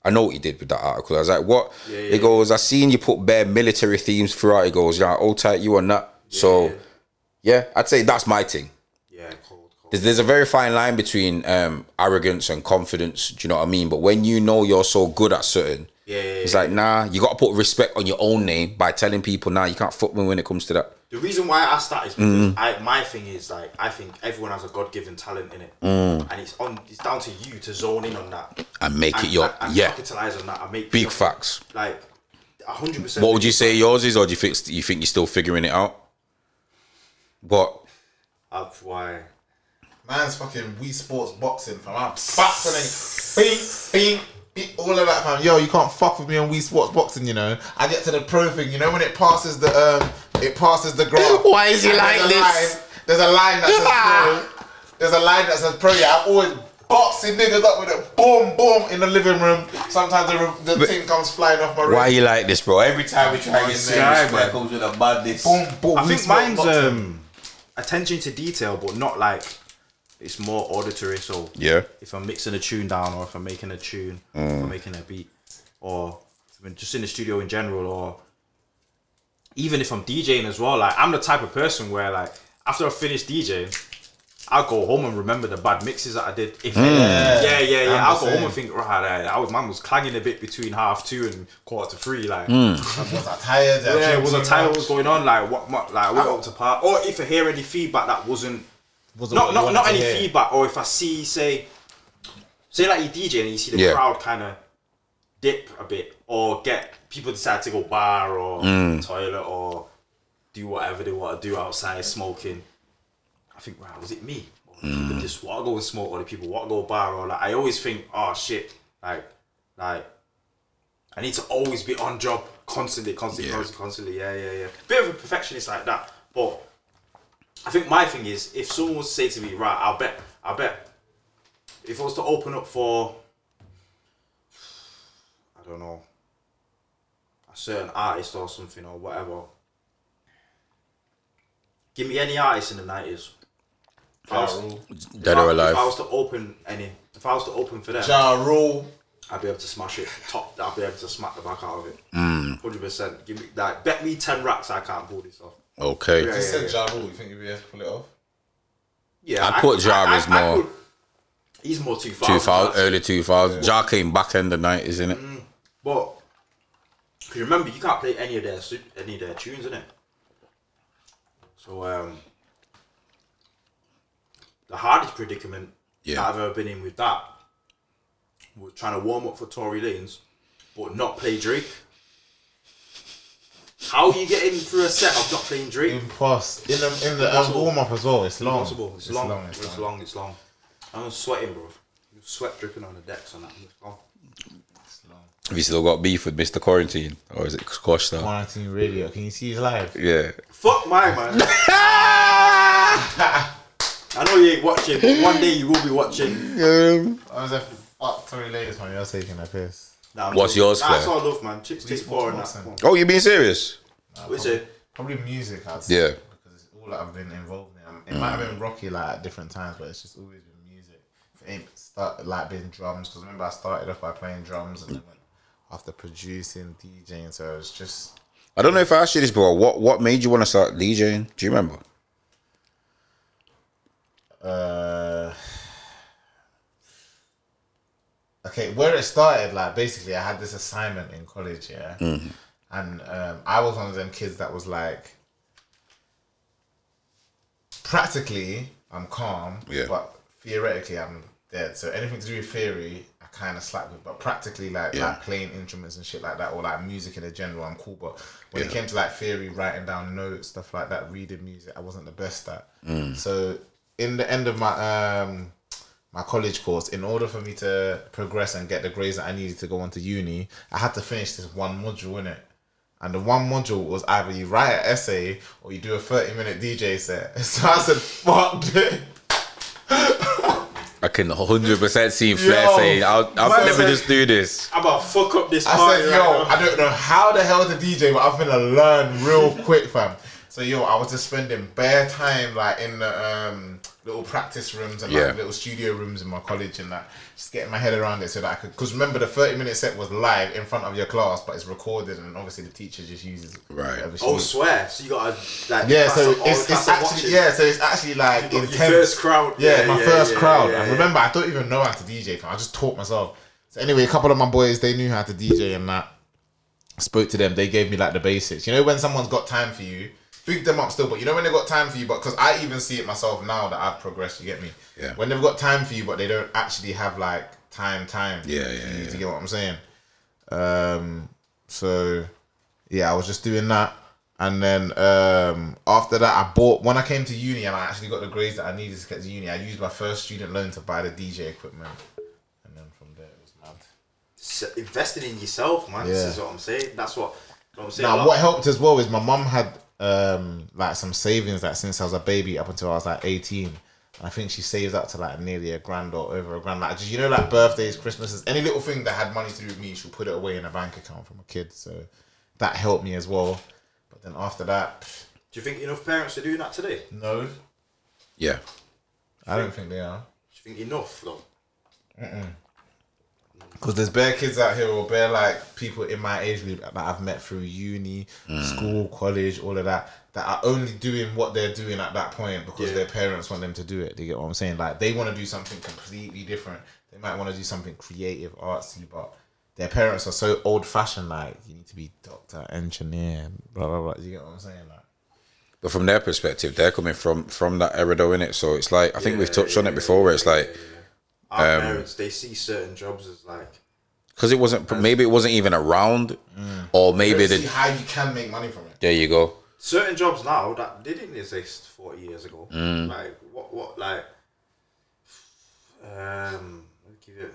I know what he did with that article. I was like, "What?" he goes, "I seen you put bare military themes throughout." He goes, "Yeah, all tight you on that." so, yeah. I'd say that's my thing. Yeah, cold, cold. There's, there's a very fine line between um, arrogance and confidence. Do you know what I mean? But when you know you're so good at certain, Yeah, yeah, it's yeah. like nah. You got to put respect on your own name by telling people nah. You can't fuck me when it comes to that. The reason why I asked that is because Mm-hmm. I, my thing is like I think everyone has a God given talent in it, Mm. and it's on. It's down to you to zone in on that And make and, it your and, and yeah. capitalize on that and make Big facts. Like hundred percent. What would you say yours is, or do you think you think you're still figuring it out? What? That's why. Man's fucking Wii Sports boxing fam. I'm boxing and bing, bing, bing, all of that fam. Yo, you can't fuck with me on Wii Sports boxing. You know. I get to the pro thing. You know when it passes the um, it passes the graph. (laughs) Why is he like there's a this? Line, there's a line that says pro. There's a line that says pro. Yeah, I'm always boxing niggas up with it. Boom, boom in the living room. Sometimes the the thing comes flying off my room. Why you like this, bro? Every time we try to get serious, serious, it comes with a madness. Boom, boom. I Wii think mine's boxing. um attention to detail, but not like it's more auditory. So Yeah. if I'm mixing a tune down, or if I'm making a tune, if I'm mm. making a beat, or just in the studio in general, or even if I'm DJing as well. Like I'm the type of person where like after I finish DJing. I'll go home and remember the bad mixes that I did. If yeah, yeah, yeah, I'm the I'll go home and think, right, I was man was clanging a bit between half two and quarter to three. Like, (laughs) Was I tired? Did I yeah, was I tired? What was going on? Like what? what like what up to part? Or if I hear any feedback that wasn't Wasn't not not not any hear. feedback, or if I see say say like you DJ and you see the Yeah. crowd kind of dip a bit, or get people decide to go bar or Mm. toilet or do whatever they want to do outside smoking. I think, wow, was it me? Or Mm. people just want to go and smoke, or the people want to go bar, or like I always think, oh shit, like like I need to always be on job constantly, constantly, Yeah. constantly, constantly. Yeah, yeah, yeah. Bit of a perfectionist like that, but I think my thing is if someone was to say to me, right, I'll bet, I'll bet, if I was to open up for, I don't know, a certain artist or something or whatever. Give me any artist in the nineties. Ja Rule. Dead or Alive. If I was to open any, if I was to open for them, Ja Rule. I'd be able to smash it. Top, I'd be able to smack the back out of it. Mm. Hundred percent. Give me that. Bet me ten racks. I can't pull this off. Okay. Yeah, You said yeah. Ja Rule. You think you'd be able to pull it off? Yeah, I'd I put could- Ja I- I- as I more- could- He's more two Two thousand. thousand, early two thousand. Ja came back end of nineties, isn't it? But cause remember, you can't play any of their su- any of their tunes, innit? So um, the hardest predicament Yeah. that I've ever been in with that was trying to warm up for Tory Lanez, but not play Drake. How are you getting through a set of not playing Drake? Impost. In the in the um, warm up as well. It's long. Impossible. It's, long. It's, It's long. long. It's long. I'm sweating, bro. Sweat dripping on the decks on that. It's long. Have you still got beef with Mr. Quarantine, or is it squashed now? Quarantine radio. Can you see his live? Yeah. Fuck my man. (laughs) (laughs) I know you ain't watching, but one day you will be watching. (laughs) Um, I was like, fuck Tory Lanez, man. You're taking a piss. Nah, I'm What's joking. yours, Nah, That's Flair? all I love, man. Chicks take four and that. Boxing. oh, you being serious? What is it? Probably music, I'd say. Yeah. Because it's all that I've been involved in. Um, It might have been rocky like at different times, but it's just always been music. If it ain't start like been drums, because remember I started off by playing drums and then went after producing, DJing. So it was just I don't know if I asked you this, bro. What what made you want to start DJing? Do you remember? Uh okay where it started like basically i had this assignment in college yeah and um, i was one of them kids that was like practically i'm calm Yeah. but theoretically i'm dead so anything to do with theory i kind of slack with but practically like Yeah. like playing instruments and shit like that or like music in a general i'm cool but when it came to like theory writing down notes stuff like that reading music i wasn't the best at Mm. so in the end of my um my college course, in order for me to progress and get the grades that I needed to go on to uni, I had to finish this one module in it. And the one module was either you write an essay or you do a 30 minute DJ set. (laughs) So I said, fuck this. I can 100% see Flair Yo, saying, I'll, I'll man let me said- just do this. I'm about to fuck up this I party said, yo, now. I don't know how the hell to DJ, but I'm gonna learn real quick, fam. So yo, I was just spending bare time like in the um, little practice rooms and Yeah. like little studio rooms in my college and that, just getting my head around it so that I could. Because remember, the 30 minute set was live in front of your class, but it's recorded, and obviously the teacher just uses Right. whatever she Oh, swear. So you gotta like Yeah, so it's, it's actually yeah, so it's actually like You your intense. first crowd. Yeah, Yeah, my yeah, first yeah, crowd. yeah, and yeah. remember, I don't even know how to DJ. Fam. I just taught myself. So anyway, a couple of my boys they knew how to DJ and that. Spoke to them. They gave me like the basics. You know when someone's got time for you, big them up still. But you know when they got time for you, but because I even see it myself now that I've progressed. You get me? Yeah. When they've got time for you, but they don't actually have like time, time. Yeah, yeah, you yeah. To get what I'm saying. Um. So yeah, I was just doing that. And then um, after that, I bought when I came to uni and I actually got the grades that I needed to get to uni. I used my first student loan to buy the DJ equipment, and then from there it was mad. S- investing in yourself, man. Yeah. This is what I'm saying. That's what, what I'm saying. Now, what helped as well is my mum had um, like some savings like since I was a baby up until I was like eighteen. I think she saved up to like nearly a grand or over a grand. Like just you know, like birthdays, Christmases, any little thing that had money to do with me, she'll put it away in a bank account from a kid. So that helped me as well. But then after that, Do you think enough parents are doing that today? No, Yeah. I don't think they are. Do you think enough though? Because there's bare kids out here, or bare like people in my age group that I've met through uni, mm. school, college, all of that, that are only doing what they're doing at that point because Yeah. their parents want them to do it. Do you get what I'm saying? Like they want to do something completely different. They might want to do something creative, artsy, but their parents are so old fashioned. Like you need to be doctor, engineer, blah blah blah. Do you get what I'm saying? Like But from their perspective, they're coming from from that era though, innit? So it's like I think we've Yeah, touched on it before where it's like Our Um, parents, they see certain jobs as like because it wasn't maybe it wasn't even around or maybe see how you can make money from it. there you go. certain jobs now that they didn't exist 40 years ago. Mm. Like what? What? Like um, let me give you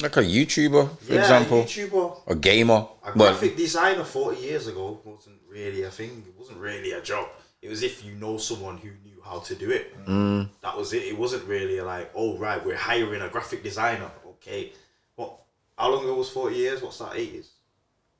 Like a YouTuber, for yeah, example. YouTuber. A gamer. A Well, graphic designer 40 years ago wasn't really a thing. It wasn't really a job. It was if you know someone who knew how to do it. Mm. That was it. It wasn't really like, oh, right, we're hiring a graphic designer. Okay. What? How long ago was 40 years? What's that? 80s?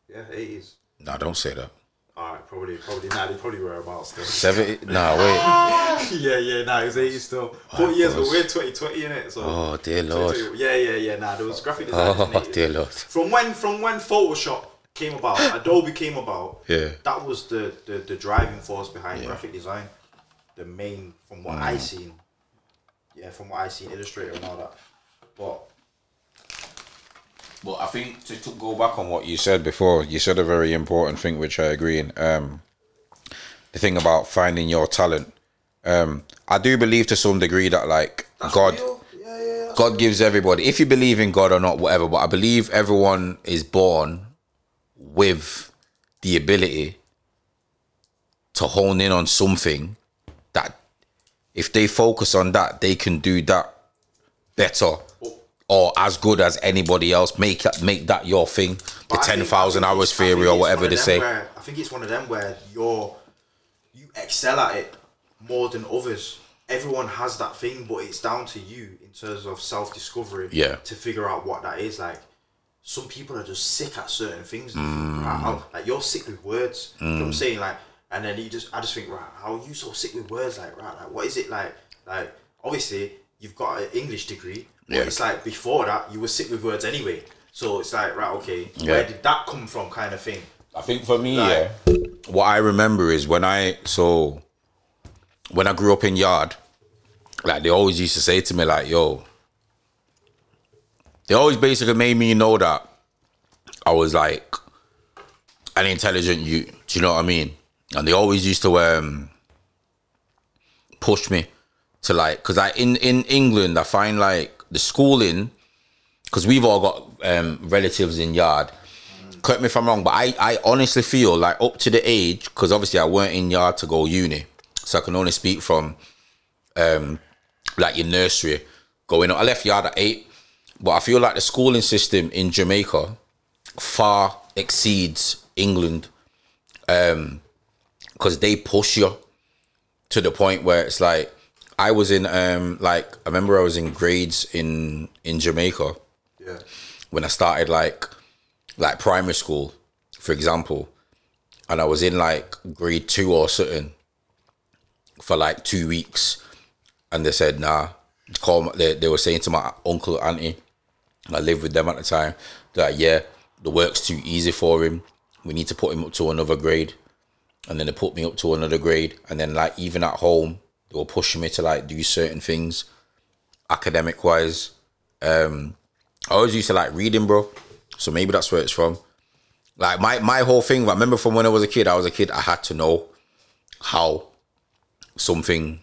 Yeah, 80s. no, don't say that. All right, probably, probably, nah, they probably were about still. 70 (laughs) No, wait. (laughs) yeah, yeah, nah, it was 80s still. 40 years, but we're 2020 in it. So. Oh, dear Lord. Yeah, yeah, yeah, nah, there was graphic design. Oh, (laughs) dear Lord. From when from when Photoshop came about, (coughs) Adobe came about. Yeah. That was the the, the driving force behind graphic design. The main from what Mm. I seen. Yeah, from what I seen, Illustrator and all that. But But I think to, to go back on what you said before, you said a very important thing, which I agree in. Um, the thing about finding your talent. Um, I do believe to some degree that like God. Yeah, yeah. God gives everybody. If you believe in God or not, whatever. But I believe everyone is born with the ability to hone in on something if they focus on that, they can do that better or as good as anybody else. Make that make that your thing. The But ten think hours theory or whatever they say. where- I think it's one of them where you're you excel at it more than others. Everyone has that thing, but it's down to you in terms of self discovery. Yeah. To figure out what that is. Like some people are just sick at certain things. Mm. think, like you're sick with words. You know what I'm saying? Like and then you just I just think, right, how are you so sick with words? Like, right, like what is it like like obviously you've got an English degree. But Yeah. it's like before that you were sick with words anyway. So it's like, right, okay, Yeah. where did that come from kind of thing? I think for me, Like- yeah, what I remember is when I so when I grew up in yard, like they always used to say to me, like, yo, they always basically made me know that I was like an intelligent youth. Do you know what I mean? And they always used to um push me to like because I in in England I find like the schooling because we've all got um relatives in yard correct me if I'm wrong, but I, I honestly feel like up to the age, because obviously I weren't in yard to go uni, so I can only speak from um like your nursery going on. I left yard at eight, but I feel like the schooling system in Jamaica far exceeds England, um, because they push you to the point where it's like I was in um like I remember I was in grades in in Jamaica Yeah. when I started like like primary school, for example, and I was in like grade two or something for like two weeks, and they said nah, call. My, they they were saying to my uncle auntie, I lived with them at the time that yeah, the work's too easy for him. We need to put him up to another grade, and then they put me up to another grade, and then like even at home they were pushing me to like do certain things, academic wise. Um, I always used to like reading, bro. So maybe that's where it's from. Like my my whole thing. I remember from when I was a kid. I was a kid. I had to know how something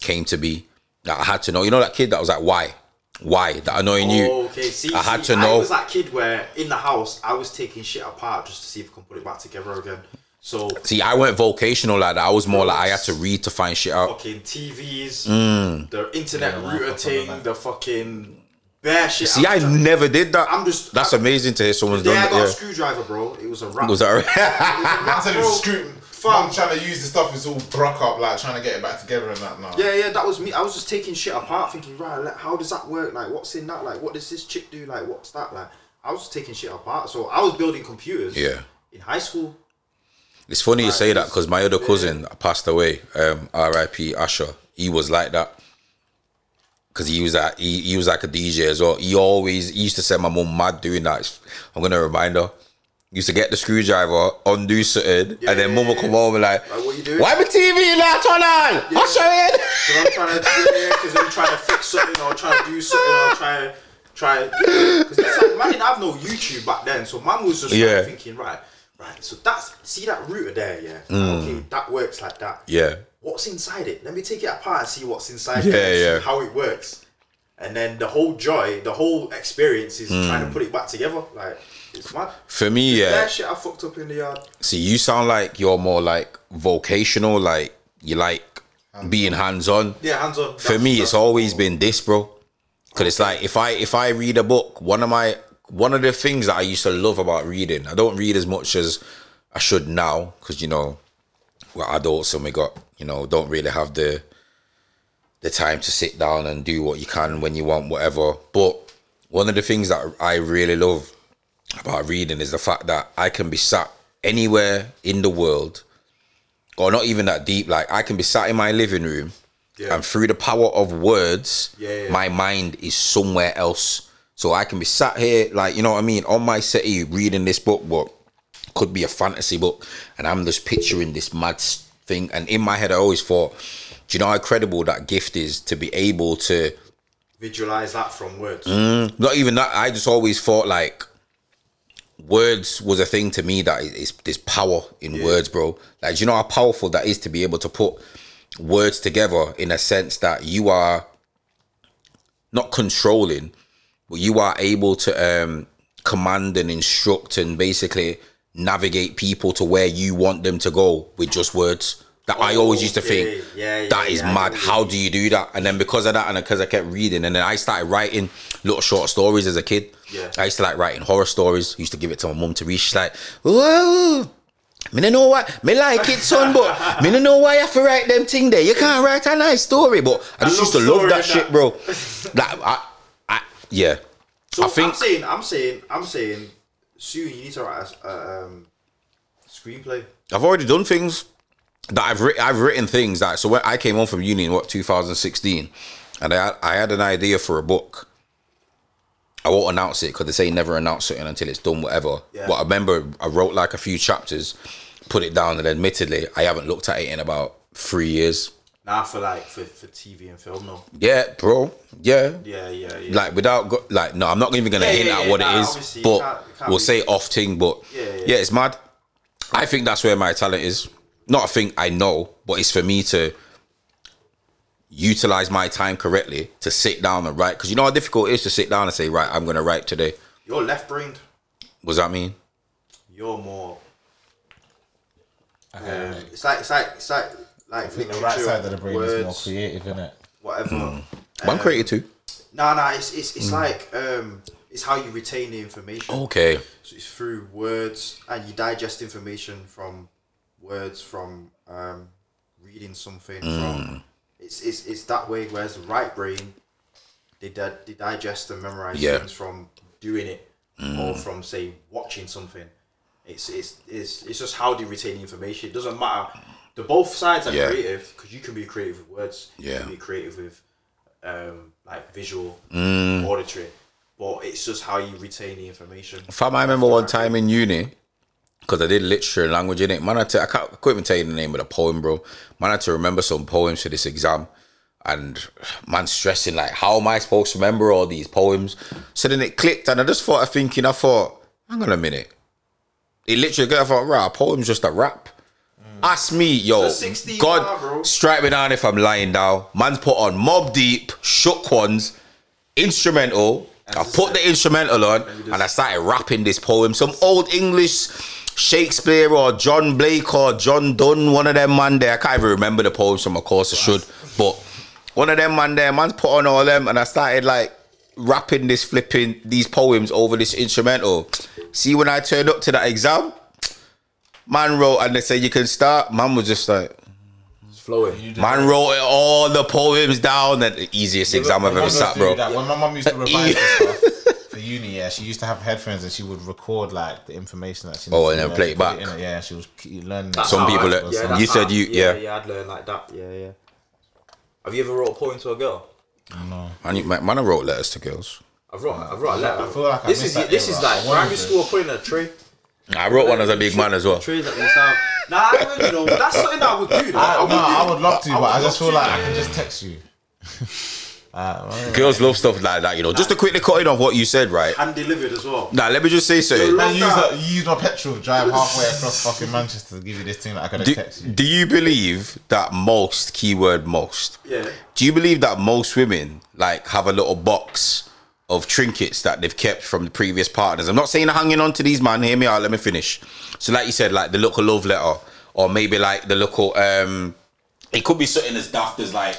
came to be. Like, I had to know. You know that kid that was like, why, why? That annoying you. Oh, okay. See, I had see, to know. I was that kid where in the house I was taking shit apart just to see if I can put it back together again. So See, I went vocational like that. I was more like I had to read to find shit out. fucking TVs, Mm. the internet Yeah, router thing, the fucking bare shit. See, I I'm never did that. I'm just- That's I- amazing to hear someone's The day done I got that. a screwdriver, bro, it was a wrap. Was that right? I said it Bro, was screw. fam. I'm trying to use the stuff. It's all broke up, like trying to get it back together and that. Now. Yeah, yeah, that was me. I was just taking shit apart, thinking, right, like, how does that work? Like, what's in that? Like, what does this chip do? Like, what's that? Like, I was just taking shit apart. So I was building computers. Yeah. In high school. It's funny you say that because my other cousin passed away. Um, R.I.P. Asher. He was like that because he was like he, he was like a DJ as well. He always he used to send my mum mad doing that. I'm gonna remind her. He used to get the screwdriver, undo something, and then mum would come home and like, Like, what you doing? "Why my TV not turn on? Usher in." Because I'm trying to, because I'm trying to fix something or trying to do something or trying to try. Because like, man, have no YouTube back then, so man was just like, thinking, right, right. So that's see that router there, yeah. Mm. Okay, that works like that. Yeah, What's inside it? Let me take it apart and see what's inside. Yeah, yeah. How it works. And then the whole joy, the whole experience is Mm. trying to put it back together. Like it's mad. for me, yeah. That shit I fucked up in the yard. See, you sound like you're more like vocational, like you like being hands on. Yeah, hands on. For me, it's always been this, bro. Cause it's like if I if I read a book, one of my one of the things that I used to love about reading, I don't read as much as I should now, because you know, we're adults and we got you know don't really have the the time to sit down and do what you can when you want, whatever. But one of the things that I really love about reading is the fact that I can be sat anywhere in the world, or not even that deep. Like I can be sat in my living room, Yeah. and through the power of words, Yeah, yeah. my mind is somewhere else. So I can be sat here, like you know what I mean, on my settee reading this book, but could be a fantasy book, and I'm just picturing this mad thing. And in my head, I always thought, do you know how incredible that gift is to be able to visualize that from words. Mm. not even that. I just always thought like words was a thing to me that is, is there's power in words, bro. Like, do you know how powerful that is to be able to put words together in a sense that you are not controlling, you are able to um command and instruct and basically navigate people to where you want them to go with just words. That I always used to Okay. think Yeah, yeah, that is yeah, I mad. get what you How do you do that? And then because of that, and because I kept reading, and then I started writing little short stories as a kid. Yeah. I used to like writing horror stories. Used to give it to my mum to read. She's like, "Whoa, me don't know why. Me like it, son, but me don't know why you have to write them thing there. You can't write a nice story, but I just love used to love story that shit, bro. (laughs) Like, I, I, yeah. So I think I'm saying, I'm saying, I'm saying, soon you need to write a, a um, screenplay. I've already done things that I've written. I've written things that. So when I came home from uni in what 2016, and I had, I had an idea for a book. I won't announce it because they say never announce something until it's done, whatever. Yeah. But I remember I wrote like a few chapters, put it down, and admittedly I haven't looked at it in about three years. Nah, for like for, for TV and film, no. Yeah, bro. Yeah. Yeah, yeah, yeah. Like without go- like no, I'm not even gonna Yeah, hint yeah, at yeah, what nah, it is, obviously, you but can't- you can't we'll be- say off thing. But Yeah, yeah. yeah, it's mad. I think that's where my talent is. Not a thing I know, but it's for me to utilize my time correctly to sit down and write. Because you know how difficult it is to sit down and say, right, I'm gonna write today. You're left-brained. What does that mean? You're more. Um, it's like it's like it's like like I think the right side of the brain is more creative, isn't it? Whatever. But I'm creative too. No, no, it's it's, it's like um, it's how you retain the information. Okay. So it's through words, and you digest information from words, from um, reading something, from It's, it's it's that way. Whereas the right brain, they di- they digest and memorize Yeah. things from doing it or from say watching something. It's it's it's it's just how they retain the information. It doesn't matter. The both sides are Yeah. creative because you can be creative with words. You Yeah. can be creative with um like visual, Mm. auditory. But it's just how you retain the information. Fam, I remember one time in uni, because I did literature and language in it. Man, I, to, I, can't, I couldn't even tell you the name of the poem, bro. Man, I had to remember some poems for this exam. And man, stressing, like, how am I supposed to remember all these poems? So then it clicked, and I just started thinking, I thought, hang on a minute. It literally got, I thought, right, a poem's just a rap. Ask me, yo, It's 16 bar, bro. God, strike me down if I'm lying down. Man's put on Mobb Deep, Shook Ones, instrumental. I put the instrumental on and I started rapping this poem. Some old English Shakespeare or John Blake or John Donne, one of them man there. I can't even remember the poems from, of course I should. But one of them man there, man's put on all them and I started like rapping this flipping these poems over this instrumental. See when I turned up to that exam, man wrote and they said you can start. Man was just like It's flowing. Man wrote all the poems down. And the easiest exam I've ever mum sat, bro. that. When my mum used to (laughs) revise for stuff for uni, yeah, she used to have headphones and she would record like the information that she. Oh, needs and to then play it back. in it, Yeah, she was learning. That's Some people I- that- yeah, you said you- yeah. yeah, I'd learn like that. Yeah, yeah. Have you ever wrote a poem to a girl? Man, you- man, I wrote letters to girls. I've wrote, I've wrote a letter. I feel like I this is this era. is like primary school putting a tray. I wrote one as a big man as well. Tray that we have. Nah, you know that's something that I would do. Though. I, would no, do I would love to, but I just feel to. like I can just text you. (laughs) Uh, well, Girls love stuff like that, you know. Just to quickly cut in off what you said, right? hand delivered as well. Now, let me just say something. Man, use, that. the, use my petrol, drive halfway across fucking Manchester to give you this thing that I could have Do, text you. do you believe that most, keyword most, Yeah. do you believe that most women like have a little box of trinkets that they've kept from the previous partners? I'm not saying they're hanging on to these, man. Hear me out. Let me finish. So, like you said, like the local love letter, or maybe like the local. um It could be something as daft as like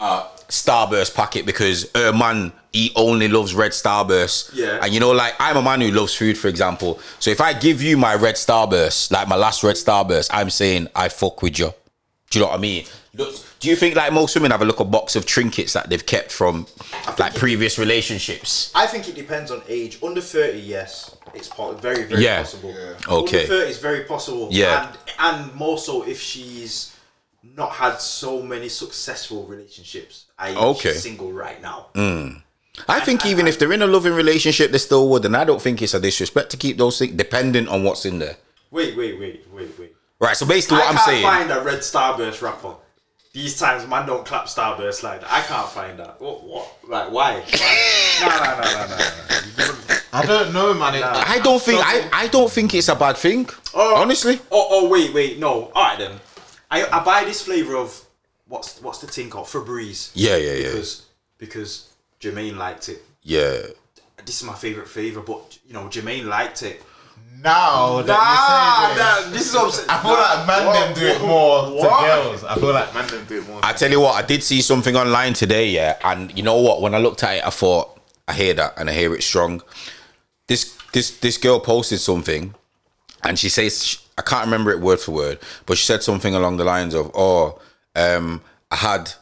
a Starburst packet because her man he only loves red Starburst. Yeah. And you know, like I'm a man who loves food, for example. So if I give you my red Starburst, like my last red Starburst, I'm saying I fuck with you. Do you know what I mean? Do you think like most women have a little box of trinkets that they've kept from like previous relationships? I think it depends on age. Under thirty, yes, it's po- very very Yeah. possible. Okay. Under thirty is very possible. Yeah. and and more so if she's not had so many successful relationships. I Okay. She's single right now. Hmm. I think even if they're in a loving relationship, they still would, and I don't think it's a disrespect to keep those things dependent on what's in there. Wait, wait, wait, wait, wait. Right. So basically, what I I'm can't saying, find a red Starburst rapper. These times, man, don't clap style Starburst like that. I can't find that. What? What? Like, why? why? (laughs) no, no, no, no, no, no. I don't know, man. It, I don't think I, I don't think it's a bad thing. Oh. Honestly, Oh, oh, wait, wait, no. All right then. I, I buy this flavor of what's what's the thing called Febreze. Yeah, yeah, yeah. Because because Jermaine liked it. yeah. This is my favorite flavor, but you know Jermaine liked it. Now that Nah, you this, nah, this is what I'm saying. Feel like man What? them do it more What? to girls. I feel like man them do it more. I tell you what, I did see something online today, yeah, and you know what? When I looked at it, I thought, I hear that and I hear it strong. This this this girl posted something, and she says, I can't remember it word for word, but she said something along the lines of, "Oh, um, I had,"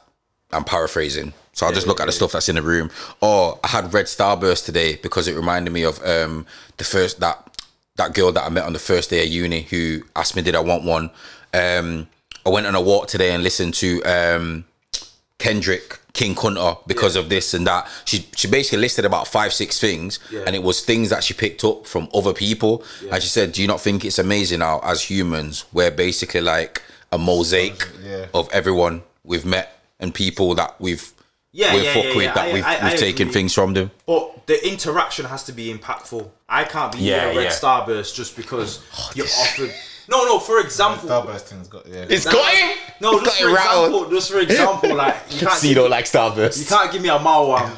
I'm paraphrasing, so I'll just look at the stuff that's in the room. Oh, I had red starburst today because it reminded me of um the first that that girl that I met on the first day of uni who asked me, "Did I want one?" Um, I went on a walk today and listened to um Kendrick King Kunta because of this and that. She she basically listed about five six things, Yeah. and it was things that she picked up from other people. And she said, "Do you not think it's amazing now as humans we're basically like a mosaic Yeah. of everyone we've met and people that we've Yeah, we've yeah, fucked yeah, with yeah. that I- we've I- I we've taken agree. things from them." But the interaction has to be impactful. I can't be Yeah, a red yeah. Starburst just because oh, you're offered. No, no. For example, Starburst thing's got yeah. It's got him. no, It's just got for him rattled. example, just for example, like you (laughs) can't, See, you don't like Starburst. you can't give me a Maoam,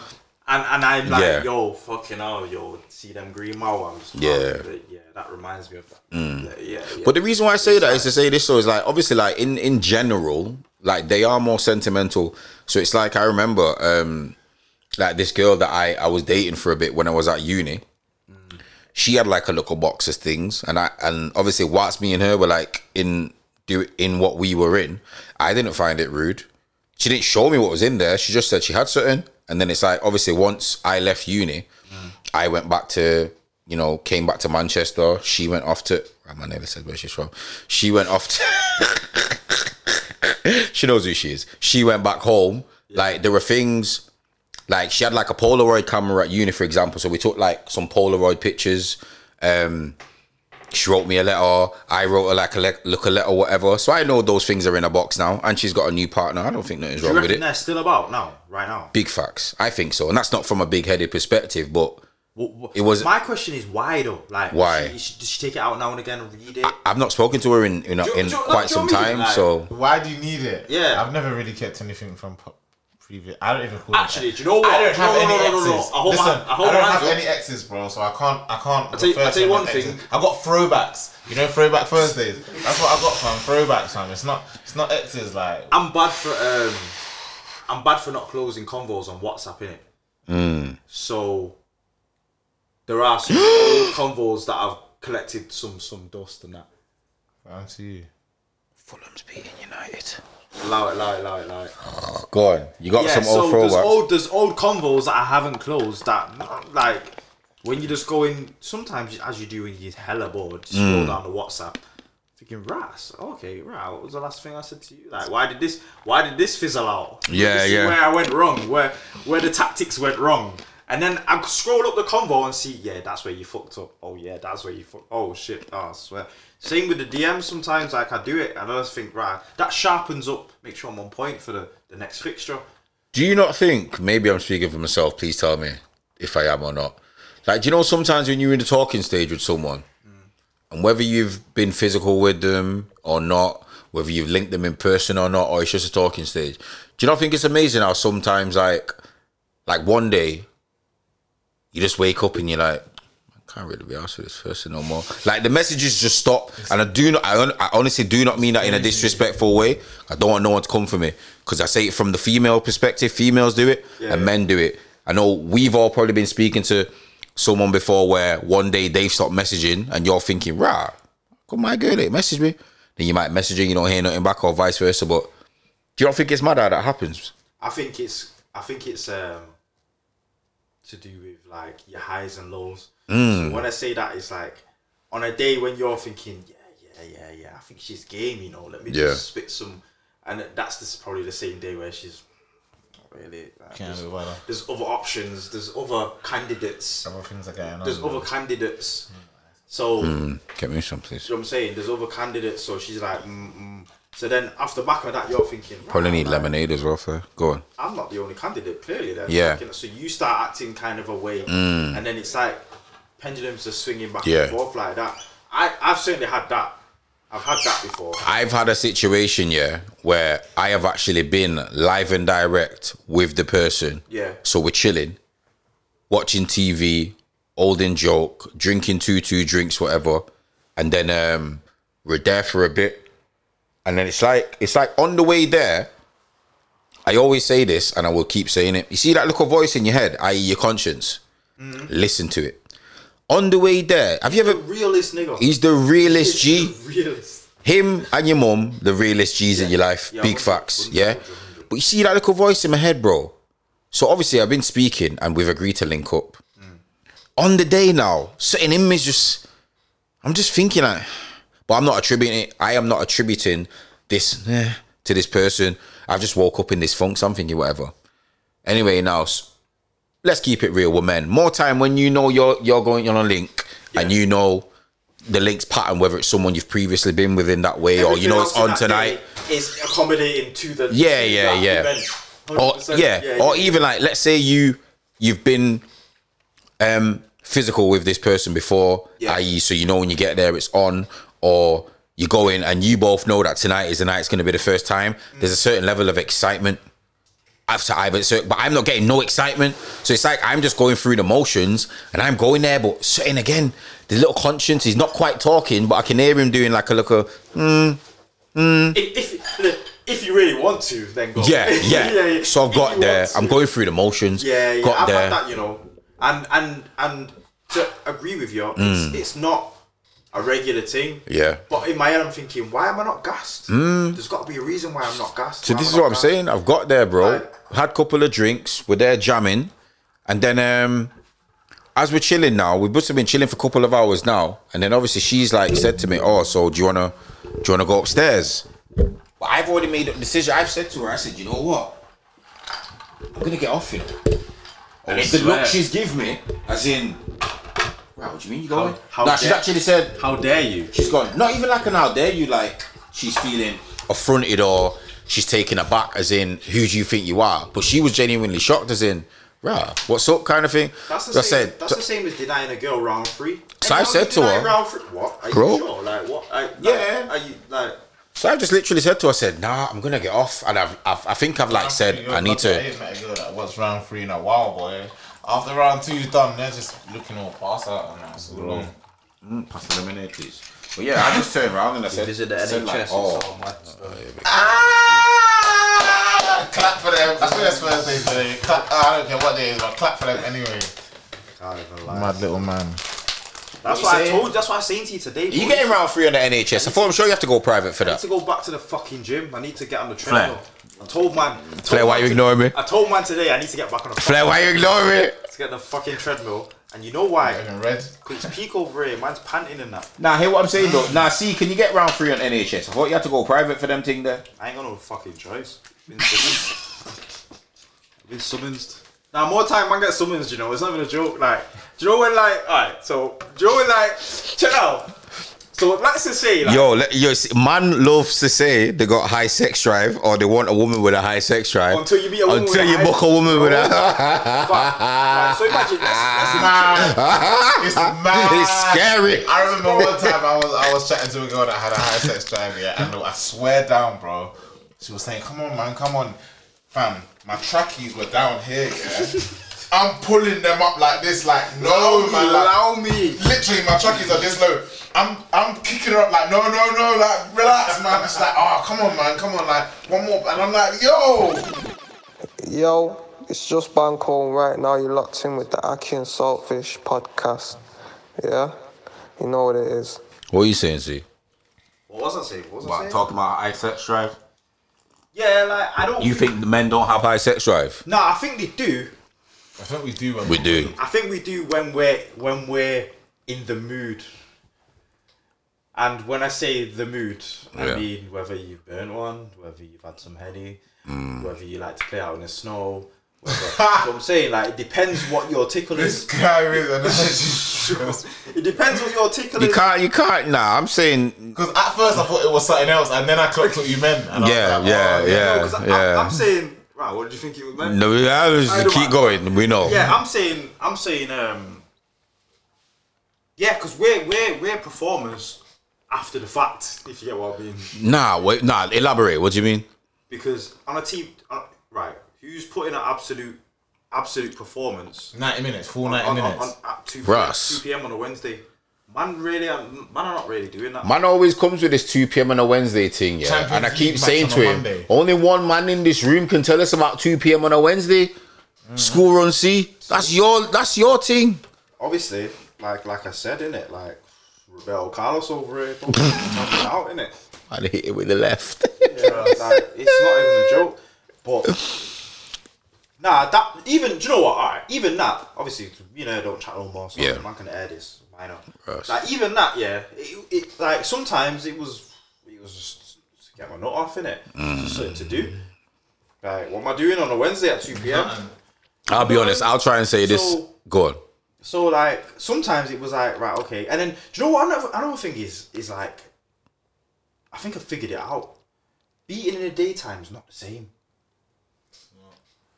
and and I'm like, Yeah. yo, fucking hell, yo, see them green Maoams. Yeah. yeah, that reminds me of that. Mm. Yeah, yeah, yeah. But the reason why I say that is to say this so is like obviously like in in general like they are more sentimental. So it's like I remember um like this girl that I I was dating for a bit when I was at uni. She had like a little box of things, and I and obviously whilst me and her were like in do in what we were in, I didn't find it rude. she didn't show me what was in there. She just said she had certain, and then it's like obviously once I left uni, I went back to you know came back to Manchester. She went off to. I never said where she's from. She went off to. (laughs) she knows who she is. She went back home. Like there were things, like she had like a Polaroid camera at uni, for example. So we took like some Polaroid pictures. Um, she wrote me a letter. I wrote her like a le- look a letter, whatever. So I know those things are in a box now, and she's got a new partner. I don't think nothing's Do wrong with it. they're still about now, right now? Big facts. I think so, and that's not from a big-headed perspective, but What, what, It was- My question is why though? Like Why? She, she, does she take it out now and again and read it? I've not spoken to her in in, Do you- in do you- quite some know what I mean? time. Like- so Why do you need it? Yeah. I've never really kept anything from previous. I don't even call Actually, it. do you know what? I don't have No, no, any no, no, no, no. exes. I hold my- Listen, I I don't have any exes, bro. So I can't. I can't. I'll tell you- I'll tell you one thing. exes. I got throwbacks. You know, throwback Thursdays. That's what I got from throwbacks, fam. It's not. It's not exes. Like I'm bad for um, I'm bad for not closing convos on WhatsApp in it. Hmm. So there are some (gasps) old convos that I've collected some some dust and that. I'm to you. Fulham's beating United. Allow it, allow it, allow it, allow it. (sighs) Go on, you got Yeah, some so old there's throwbacks. old there's old convos that I haven't closed that like when you just go in sometimes as you do when you're hella bored, you Hmm. scroll down the WhatsApp. Thinking, Ras, okay, right. What was the last thing I said to you? Like, why did this? Why did this fizzle out? Yeah, This is yeah. Where I went wrong, where where the tactics went wrong, and then I scroll up the convo and see, yeah, that's where you fucked up. Oh yeah, that's where you fucked. Oh shit, oh, I swear. Same with the DMs. Sometimes like I do it, and I just think, right, that sharpens up. Make sure I'm on point for the the next fixture. Do you not think, maybe I'm speaking for myself, please tell me if I am or not. Like, do you know sometimes when you're in the talking stage with someone, and whether you've been physical with them or not, whether you've linked them in person or not, or it's just a talking stage, do you not think it's amazing how sometimes, like, like one day, you just wake up and you're like, I can't really be asked for this person no more. Like the messages just stop, and I do not. I, I honestly do not mean that in a disrespectful way. I don't want no one to come for me because I say it from the female perspective. Females do it, and men do it. I know we've all probably been speaking to someone before where one day they've stopped messaging, and you're thinking, right, come my girl, it message me." Then you might message her, you don't hear nothing back, or vice versa. But do you not think it's mad how that happens? I think it's I think it's um to do with like your highs and lows. Mm. So when I say that, it's like on a day when you're thinking, yeah, yeah, yeah, yeah, I think she's game, you know. Let me Yeah. just spit some, and that's this probably the same day where she's not really. Like, Can't there's, be better. there's other options. There's other candidates. Other things are getting on. There's other candidates. So. Mm. Get me some, please. You know what I'm saying? There's other candidates, so she's like, mm, mm. So then after back of that, you're thinking, Probably need lemonade as well. For go on. I'm not the only candidate, clearly. Then, Yeah. Like, you know, so you start acting kind of a way, and then it's like pendulums are swinging back Yeah. and forth like that. I I've certainly had that. I've had that before. I've had a situation, yeah, where I have actually been live and direct with the person. Yeah. So we're chilling, watching TV, holding joke, drinking two two drinks, whatever, and then um we're there for a bit, and then it's like it's like on the way there. I always say this, and I will keep saying it. You see that little voice in your head, i.e., your conscience. Mm. Listen to it. On the way there, have you The ever? realist nigga. He's the realest G The realist. him and your mum, the realest G's in your life. Yeah, Big 100, facts. 100, Yeah. 100, 100. But you see that little voice in my head, bro. So obviously I've been speaking and we've agreed to link up. Mm. On the day now, sitting in me is just I'm just thinking like but I'm not attributing it. I am not attributing this eh, to this person. I've just woke up in this funk, so I'm thinking whatever. Anyway, now let's keep it real with men. More time when you know you're you're going on a link and you know the link's pattern, whether it's someone you've previously been with in that way, or you know it's on tonight. Is accommodating to the Yeah, yeah, yeah. event. Or 100%. yeah, or even like let's say you you've been um physical with this person before, Yeah. i.e. so you know when you get there it's on, or you go in and you both know that tonight is the night it's gonna be the first time. There's a certain level of excitement. After I've certain, but I'm not getting no excitement. So it's like I'm just going through the motions and I'm going there, but certain again, the little conscience, he's not quite talking, but I can hear him doing like a little If, if if you really want to, then go. yeah, (laughs) yeah. So I've If got there. I'm going through the motions. Yeah, yeah. Got I've there. had that, you know, and and and to agree with you, Mm. it's, it's not. A regular thing. Yeah. But in my head, I'm thinking, why am I not gassed? There's got to be a reason why I'm not gassed. Mm. So Why this is what not I'm gassed? saying. I've got there, bro. Right. Had a couple of drinks. We're there jamming, and then um, as we're chilling now, we must have been chilling for a couple of hours now, and then obviously she's like said to me, "Oh, so do you wanna do you wanna go upstairs?" But I've already made a decision. I've said to her, I said, "You know what? I'm gonna get off here." And it's the swear. look she's give me, as in, right, what do you mean you going? how nah, she's dare- actually said, How dare you? She's gone. Not even like an how dare you like she's feeling affronted or she's taken aback as in who do you think you are? But she was genuinely shocked as in, rah, what's up kind of thing. That's the So I said, that's the same as denying a girl round three. So I said to her, round three? What? Are Bro. you sure? Like what? I, like, Yeah. Are you like? so I just literally said to her, I said, nah, I'm gonna get off. And I've, I've I think I've like said You're I need lucky I to ain't met a girl that was round three in a while, boy. After round two's done, they're just looking all pass out and that's all long. mm, pass the lemonade, please. But yeah, I just turned around and I said, Visit the said NHS. like, it's oh, all mad stuff. Ah! Clap for them. That's what they're supposed to say today. Clap, ah, I don't care what day it is, but clap for them anyway. Can't even lie. Mad little man. That's you what I saying? told. That's what I was saying to you today. Are you boys. getting round three on the NHS? I thought I'm sure you have to go private for I need that. to go back to the fucking gym. I need to get on the treadmill. I told man. I told Flair, why man you to- ignoring me? I told man today I need to get back on the Flair, why you ignoring me? to get the fucking treadmill. And you know why? In red. Because it's peak over here. Man's panting in that. Nah, hear what I'm saying though. Nah, see, can you get round three on NHS? I thought you had to go private for them thing there. I ain't got no fucking choice. Been summoned. (laughs) Been summoned. Now more time man gets summoned, you know, it's not even a joke. Like, do you know when like alright, so do you know when like check out. So just say like Yo, let, yo, man loves to say they got high sex drive or they want a woman with a high sex drive. Until you meet a woman Until with a you high- book a woman with a. (laughs) fuck, like, so imagine let's, let's It's mad. it's scary. I remember one time I was I was chatting to a girl that had a high sex drive, yeah, and I swear down, bro. She was saying, "Come on, man, come on, fam. My trackies were down here, yeah. I'm pulling them up like this, like no, man, like, me. literally my trackies are this low. I'm I'm kicking her up like no, no, no, like relax, man. It's like, oh, come on, man, come on, like one more, and I'm like, yo, Yo, it's just Banco, and right now you're locked in with the Aki and Saltfish podcast. Yeah? You know what it is. What are you saying, see? What was I saying? What was I saying? talking about high sex drive? Yeah, like I don't. You think the men don't have high sex drive? No, I think they do. I think we do. When We do. I think we do when we're when we're in the mood. And when I say the mood, I Yeah. mean whether you've burnt one, whether you've had some henny, mm. whether you like to play out in the snow. (laughs) What I'm saying, like it depends what your tickle This is. guy is an (laughs) It depends what your tickle You is. You can't, you can't, nah, I'm saying, Because at first I thought it was something else, and then I clocked what you meant. And Yeah, I was like, yeah, oh, yeah. No, 'cause I, yeah. I'm saying, right, what did you think it was meant? no, I was, I keep mind. going, we know. Yeah, I'm saying, I'm saying, um, yeah, because we're we're we're performers after the fact, if you get what I mean. Nah, wait, nah, elaborate, what do you mean? Because on a team, uh, right, who's putting an absolute absolute performance 90 minutes, full 90 on, on, minutes. on, at 2 Russ. 2 p.m. on a Wednesday? Man, really, um, man are not really doing that. Man always comes with this 2 p.m. on a Wednesday thing, yeah. Champions and I keep League saying match to on a him, Monday. only one man in this room can tell us about 2 p.m. on a Wednesday. School run C. That's your that's your thing. Obviously, like like I said, in it, like Rebel Carlos over here, don't out in it. And hit it with the left. Yeah, like, it's not even a joke. But nah, that even do you know what? Alright, even that. Obviously, you know, don't chat no more. So Yeah. man can air this. Why not? Right. Like even that, yeah. It, it like sometimes it was it was just to get my nut off in it. Just mm. something to do. Like what am I doing on a Wednesday at two p.m. I'll be honest, I'll try and say this. So- Go on. So like sometimes it was like right okay, and then do you know what another another thing is is like I think I figured it out. Beating in the daytime is not the same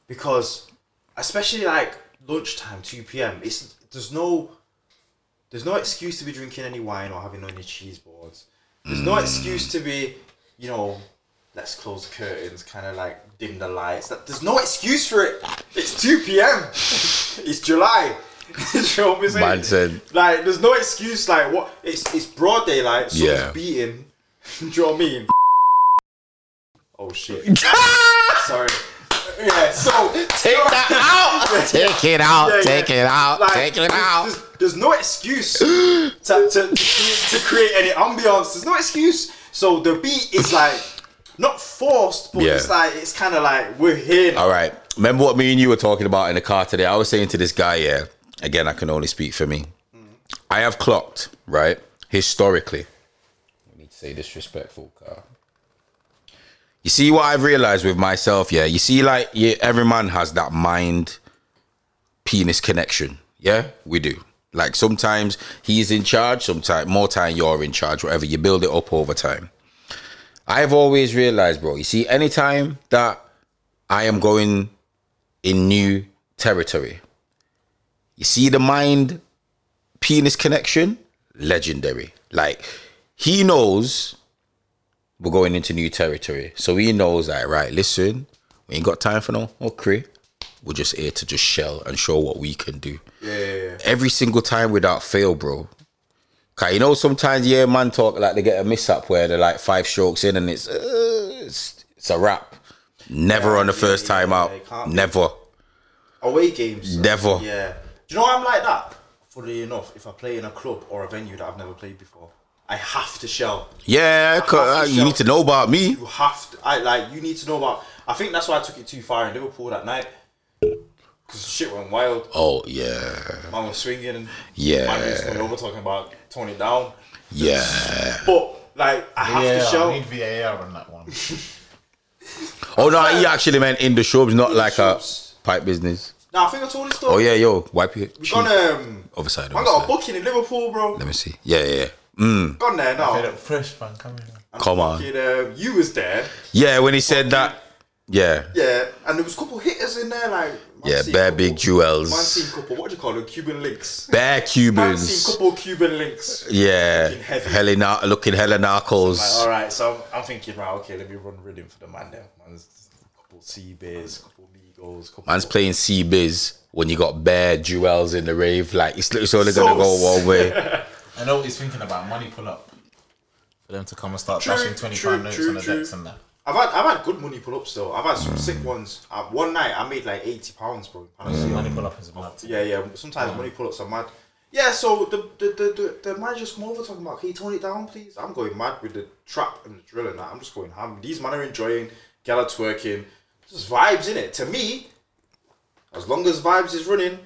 because especially like lunchtime, two p.m. It's there's no there's no excuse to be drinking any wine or having any cheese boards. There's no excuse to be you know let's close the curtains, kind of like dim the lights. That there's no excuse for it. It's two p.m. (laughs) it's July. (laughs) you know what I'm saying? Man said- Like, there's no excuse. Like, what? It's it's broad daylight. Sun's Yeah. beating. (laughs) Do you know what I mean? Oh shit. Sorry. Yeah. So Take that out. (laughs) take it out, Yeah, take yeah. it out, Like, take it out. There's, there's no excuse (gasps) to, to, to, to create any ambiance. There's no excuse. So the beat is like not forced, but Yeah. it's like it's kind of like we're here. Now. All right. Remember what me and you were talking about in the car today? I was saying to this guy, yeah, again, I can only speak for me. Mm. I have clocked, right, historically. I need to say disrespectful, car. You see what I've realized with myself, yeah? You see, like, yeah, every man has that mind penis connection. Yeah, we do. Like, sometimes he's in charge, sometimes more time you're in charge, whatever. You build it up over time. I've always realized, bro, you see, anytime that I am going in new territory. You see the mind penis connection? Legendary. Like he knows we're going into new territory. So he knows that, right, listen, we ain't got time for no okay. We're just here to just shell and show what we can do. Yeah, yeah, yeah. Every single time without fail, bro. Cause you know sometimes yeah, man talk like they get a mishap where they're like five strokes in and it's uh, it's, it's a wrap. Never on the first time out. Never. Away games. Never. Yeah. Do you know why I'm like that? Funnily enough, if I play in a club or a venue that I've never played before, I have to shell. Yeah, 'cause, have uh, to you show- need to know about me. You have to. I like. You need to know about. I think that's why I took it too far in Liverpool that night. Because shit went wild. Oh yeah, Man was swinging and Yeah. man was coming over talking about tone it down. yeah. But like I have Yeah, to I show. need VAR on that one. (laughs) Oh no, he actually meant in the shops, not like shops. a pipe business. Nah, I think I told this story. Oh yeah, yo, wipe it. We gone um. Other side. I got a booking in Liverpool, bro. Let me see. Yeah, yeah, yeah. Mm. Gone there now. Feel it fresh, man. Come here. And Come on. fucking, um, you was there. Yeah, when he said that. Yeah, Yeah, and there was a couple hitters in there, like man yeah, seen bare couple- big jewels, Man seen couple. What do you call them? Cuban links. bare Man seen Cubans. couple Cuban links. Yeah, Looking heavy. hella na- looking hella narcos. Like, all right, so I'm, I'm thinking, right, okay, let me run rhythm for the man there. Man's a couple C beers, couple Migos, couple. Man's playing C biz when you got bare jewels in the rave. Like it's, it's only gonna So go one way. (laughs) I know what he's thinking about. Money pull up. For them to come and start True, dashing twenty true, pound notes true, on the true. decks and that. I've had I've had good money pull ups though. I've had some sick ones. Uh, one night I made like eighty pounds, bro. in Panacea. Money pull up is mad. Yeah, yeah. Sometimes money pull ups are mad. Yeah, so the the, the, the, the man just come over talking about, can you tone it down, please? I'm going mad with the trap and the drill and that. I'm just going ham. These men are enjoying, gal are twerking. Just vibes in it. To me, as long as vibes is running,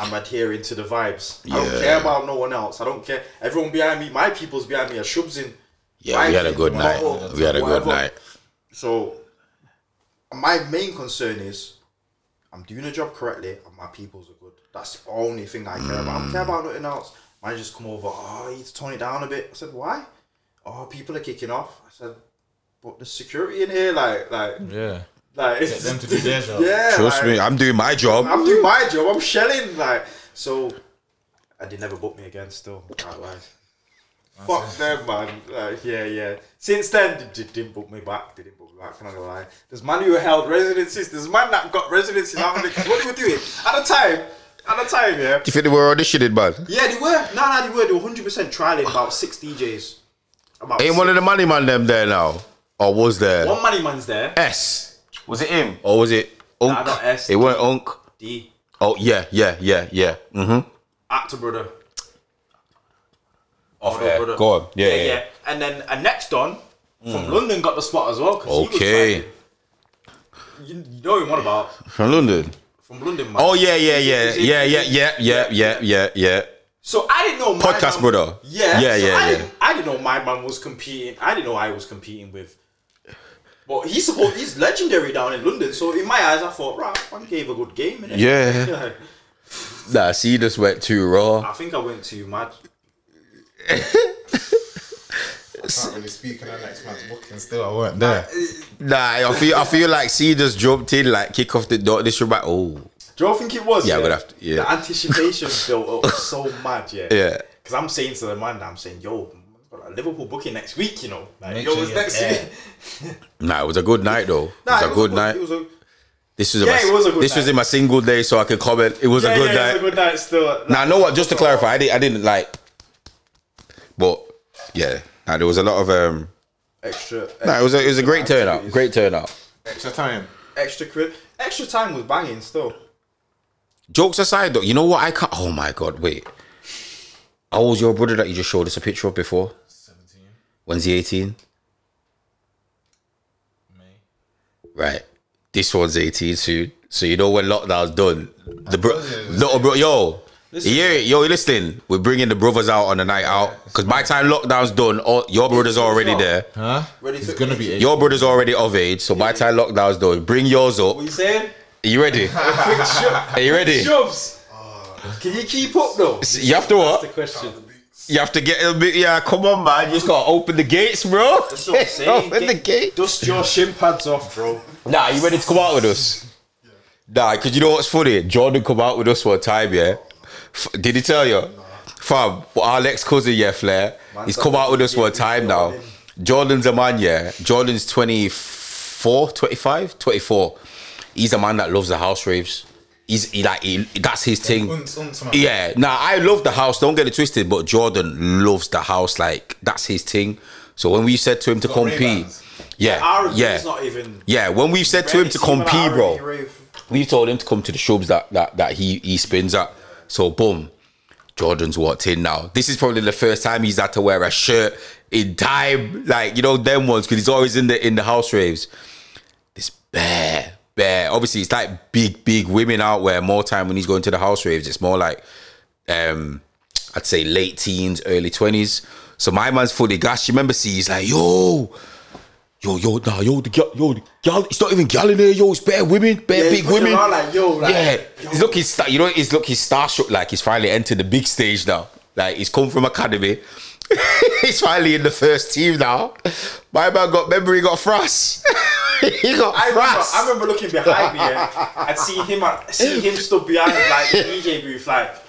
I'm adhering to the vibes. I don't care about no one else. I don't care. Everyone behind me, my people's behind me are shubs in. Yeah, we had a good night. bottle, We had a good night. So, my main concern is I'm doing a job correctly and my peoples are good. That's the only thing I care about. I don't care about nothing else. Man just come over, oh, you need to tone it down a bit. I said, why? Oh, people are kicking off. I said, but the security in here, like, like, Yeah. Like, Get them to do their (laughs) job. Yeah, Trust like, me, I'm doing my job. I'm doing my job. I'm shelling, like, so. And they never booked me again. Still, can't. Fuck them, man. Like, yeah, yeah. Since then, they, they didn't book me back. They didn't book me back. I'm not gonna lie. There's man who held residencies. There's man that got residencies out of it. 'Cause What they were doing at the time? At the time, yeah. Do you think they were auditioning, man? Yeah, they were. No, no, they were. They were 100 percent trialing about six DJs. About Ain't six. one of the money man them there now? Or was there? One money man's there. S. Was it him? Or was it Unk? Nah, not S. It weren't Unk. D. Oh yeah, yeah, yeah, yeah. Mm-hmm. Actor brother. Off Brother, brother. Go on. Yeah, yeah. yeah. And then a next Don from London got the spot as well. Okay. You, you know what about? From London. From London, man. Oh yeah, yeah, yeah, yeah, yeah, yeah, yeah, yeah, yeah, yeah. So I didn't know my Podcast man, brother. Yeah, Yeah, so yeah, I yeah. Didn't, I didn't know my man was competing. I didn't know I was competing with. But he's supposed he's legendary down in London. So in my eyes, I thought, right, man gave a good game. Innit? Yeah. (laughs) Nah, see, this went too raw. I think I went too mad. I can't really speak on the next man's booking still. I weren't there. Nah, I feel, I feel like C just jumped in, like kick off the door. This should be oh, Do you think it was? Yeah, I'm have to- yeah. The anticipation built up so mad, yeah. Yeah. Because I'm saying to the man, I'm saying, yo, got a Liverpool booking next week, you know. Like, Make yo, sure it's you're next there. week. (laughs) nah, it was a good night though. It Nah, was a good night. It was a, This was Yeah, my, it was a good night. this was night. in my single day, so I could comment. It was yeah, a good yeah, night. It was a good night still. Now, I know what? Just to clarify, I didn't, I didn't like, but yeah, nah, there was a lot of um. Extra. Nah, it was a, it was a great turnout. Great turnout. Extra time. Extra cri- Extra time was banging still. jokes aside, though, you know what I can't. Oh my god, wait. I was your brother that you just showed us a picture of before? 17 When's he 18? May. Right. This one's 18 soon. So you know when lockdown's done, the bro, told you it was little bro, yo, yeah, yo, you listening? We're bringing the brothers out on the night out because by the time lockdown's done, all, your brother's already there. Huh? Ready It's to- gonna be eight. Your brother's already of age, so by the time lockdown's done, bring yours up. What you saying? Are you ready? (laughs) Are you ready? Jobs. Oh. Can you keep up though? You have to That's the what? question. You have to get a bit. Yeah, come on, man. You just gotta open the gates, bro. That's what I'm (laughs) saying. open the gate. Dust your shin pads off, bro. Nah, you ready to come out with us? Yeah. Nah, because you know what's funny? Jordan come out with us one time, yeah? F- did he tell you? Nah. Fam, our ex cousin, yeah, Flair, he's come out with us one time now. Jordan's a man, yeah? Jordan's 24, 25, 24. He's a man that loves the house raves. He's he like he, that's his thing. Unz, unz, man. Yeah, Now I love the house. Don't get it twisted, but Jordan loves the house. Like that's his thing. So when we said to him to got compete, Ray-Bans. yeah, yeah, is not even. yeah. When we've said to him to compete, bro, we told him to come to the shubs that that that he he spins at. So boom, Jordan's walked in now. This is probably the first time he's had to wear a shirt in time, like you know them ones, because he's always in the in the house raves. This bear, bear. Obviously, it's like big, big women out where more time when he's going to the house raves. It's more like, um, I'd say late teens, early twenties. So my man's fully gassed. You remember, see, he's like, yo. Yo, yo, nah, yo, the gal, yo, the gal, it's not even gal in there, yo, it's bare women, bare Yeah, big women. like, yo, like, yeah, yo. he's looking, star, you know, he's look, he's starstruck, like he's finally entered the big stage now. Like he's come from academy, (laughs) he's finally in the first team now. My man got, remember he got Frost. (laughs) (laughs) he got I remember, I remember looking behind me yeah, and see him, see him stood behind like the DJ booth, like. (laughs)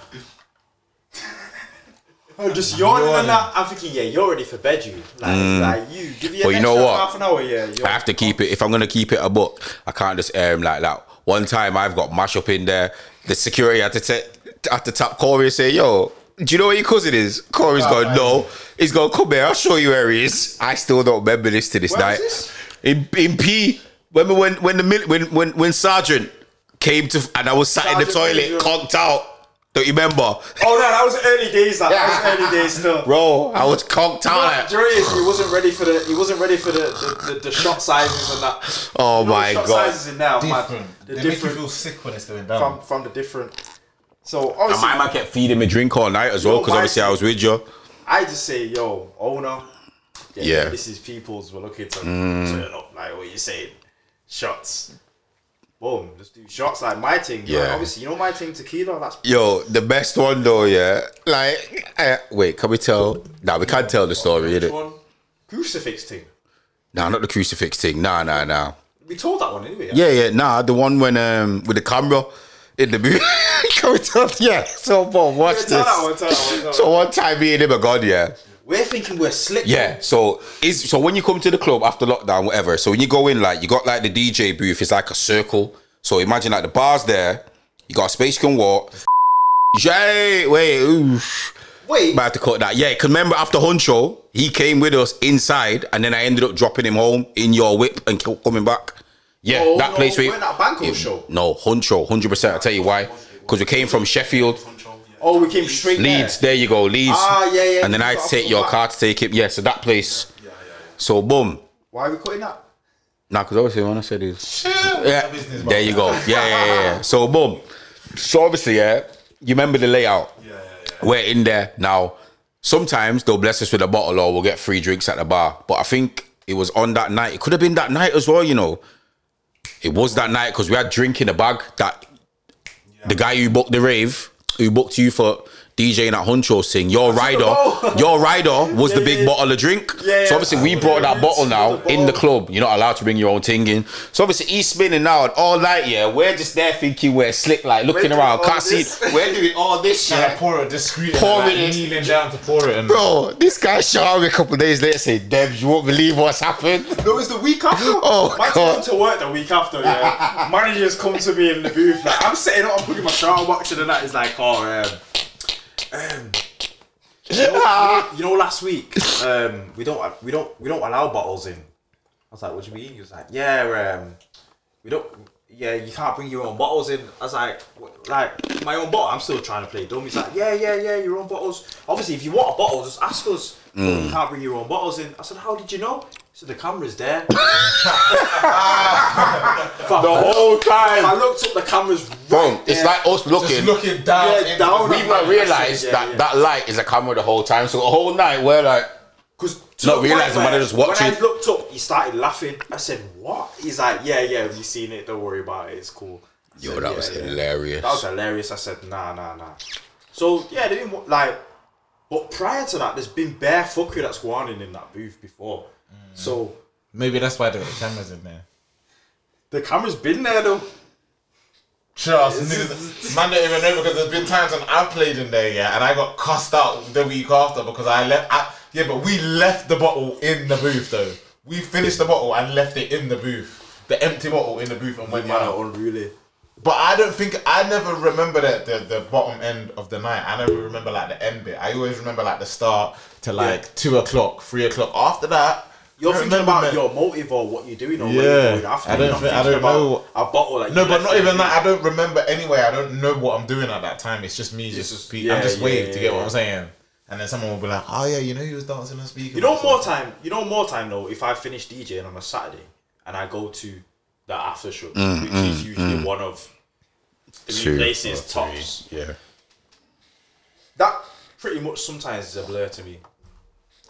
Oh, just yawning and that. I'm thinking, yeah, you're ready for bed, you. Like, like you, give you But Mm. you know what? half an hour, yeah. You're, I have to keep it. If I'm gonna keep it a book, I can't just air him like that. One time I've got mash up in there. The security had to take had to tap Corey and say, "Yo, do you know where your cousin is?" Corey's going, "No." He's going, "Come here, I'll show you where he is." I still don't remember this to this Where night. this? In in P. Remember when when the mil- when when when Sergeant came to and I was sat in the toilet, Major. conked out. Don't you remember, oh no, that was early days. That, that was early days still. bro? I was conked out. No, like- jury he wasn't ready for the he wasn't ready for the the, the, the shot sizes and that. Oh You know, my shot god! sizes in now, man. Different. The They make you feel sick when it's going down. from the different. So And obviously, my man kept feeding me drink all night as well because obviously I was with you. I just say, yo, owner. Yeah. This is people's. We're looking to turn up. Like what you're saying, shots. Boom, just do shots like my thing. Like, Yeah. obviously, you know my thing, tequila. That's Yo, the best one though, yeah. Like, uh, wait, can we tell? Nah, we can't tell the story, which one? Crucifix thing. Nah, not the crucifix thing. Nah, nah, nah. We told that one anyway. Yeah, yeah, nah. The one when um with the camera in the movie. (laughs) can we tell? Yeah. So, Bob, watch Yeah, one. this. One. Tell So one. one time me and him are gone, yeah. We're thinking we're slick. Yeah, so is so when you come to the club after lockdown, whatever. So when you go in, like you got like the DJ booth, it's like a circle. So imagine like the bars there, you got a space you can walk. (laughs) Jay, wait, oof. Wait. Might have to cut that. Yeah, because remember after Huncho, he came with us inside, and then I ended up dropping him home in your whip and co- coming back. Yeah, Oh, that no, place we. we're not Banco show. No, Huncho, hundred percent. I'll tell you why. Because we came from Sheffield, Oh, we came straight Leeds. there. There you go, Leeds. Ah, yeah, yeah. And then I had to take your car to take him. Yeah, so that place. Yeah, yeah. So boom. Why are we cutting that? Nah, because obviously when I said is yeah, there you go. Yeah, yeah, yeah, yeah. So boom. So obviously, yeah, you remember the layout. Yeah, yeah, yeah. We're in there now. Sometimes they'll bless us with a bottle or we'll get free drinks at the bar. But I think it was on that night. It could have been that night as well, you know. It was that night because we had drink in the bag that the guy who booked the rave, who booked you for DJing at Huncho sing, your rider, (laughs) your rider was the big yeah. bottle of drink. Yeah, so obviously we Oh, brought yeah, that bottle now the in the club. You're not allowed to bring your own thing in. So obviously he's spinning now and all night, yeah. We're just there thinking we're slick, like looking doing around, can't see. this. (laughs) We're doing all this Trying to shit. pour it discreet. Pour like, it in. Kneeling down to pour it. And Bro, this guy shot me a couple days later saying, Debs, you won't believe what's happened. (laughs) No, it's the week after. Oh, Man's God. going to work the week after, yeah. Managers come to me in the booth, like, I'm sitting up, I'm putting my shower box in and that is like, oh, um, um, you know, (laughs) you know- last week, um, we don't, we don't, we don't allow bottles in. I was like, what do you mean? He was like, yeah, um, we don't, yeah, you can't bring your own bottles in. I was like, like my own bottle. I'm still trying to play dumb. He's like, yeah, yeah, yeah, your own bottles. Obviously, if you want a bottle, just ask us. Mm. But You can't bring your own bottles in. I said, how did you know? So the camera's there. (laughs) The whole time. I looked up, the camera's Bro, right it's like us Just looking. looking down. Yeah, down We've not realised Yeah, that yeah. that light is a camera the whole time. So the whole night we're like, Because Not realising when they're just watching. When I looked up, he started laughing. I said, "What?" He's like, "Yeah, yeah, we've seen it. Don't worry about it. It's cool." I yo, said, that "Yeah, was yeah." hilarious. That was hilarious. I said, "Nah, nah, nah." So yeah, they didn't like. But prior to that, there's been bare fuckery that's going on in, in that booth before. Mm. So Maybe that's why the cameras in there. the camera's been there though. Trust, niggas, man don't even know because there's been times when I've played in there, yeah, and I got cussed out the week after because I left. I, yeah, but we left the bottle in the booth though. We finished the bottle and left it in the booth, the empty bottle in the booth, and went out. are unruly. But I don't think I never remember the, the the bottom end of the night. I never remember like the end bit. I always remember like the start to like two o'clock, three o'clock. After that, You're thinking about your motive or what you're doing or Yeah. where you're going after. I don't think- I don't know a bottle like No, but not even that. I don't remember anyway. I don't know what I'm doing at that time. It's just me just, just- yeah, I'm just yeah, yeah, to get what. I'm saying. And then someone will be like, "Oh yeah, you know he was dancing and speaking." You know more time. You know more time though. If I finish DJing on a Saturday and I go to the after show, Mm, which is usually one of the Two places or tops. Yeah. That pretty much sometimes is a blur to me.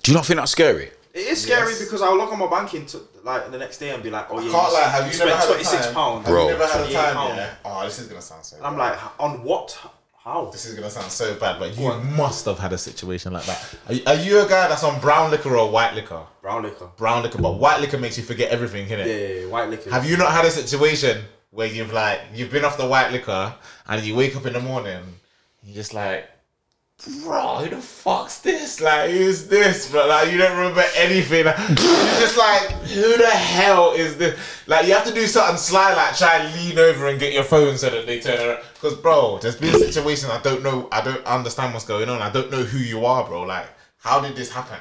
Do you not think that's scary? It is scary Yes. because I'll log on my banking to like the next day and be like, oh yeah, Can't you, lie. Have you, spent twenty six had twenty a six time? pounds, Have Bro, you never had a time? pound. Yeah. Oh, this is gonna sound so. and I'm like, on what? How? This is gonna sound so bad, but you must have had a situation like that. Are, are you a guy that's on brown liquor or white liquor? Brown liquor. Brown liquor, but white liquor makes you forget everything, innit? Yeah, yeah, yeah, white liquor. Have you not had a situation where you've like you've been off the white liquor and you wake up in the morning, you're just like, bro, who the fuck's this? Like, who's this? But like, you don't remember anything. (laughs) You're just like, who the hell is this? Like, you have to do something sly, like try and lean over and get your phone so that they turn around. Because, bro, there's been situations I don't know. I don't understand what's going on. I don't know who you are, bro. Like, how did this happen?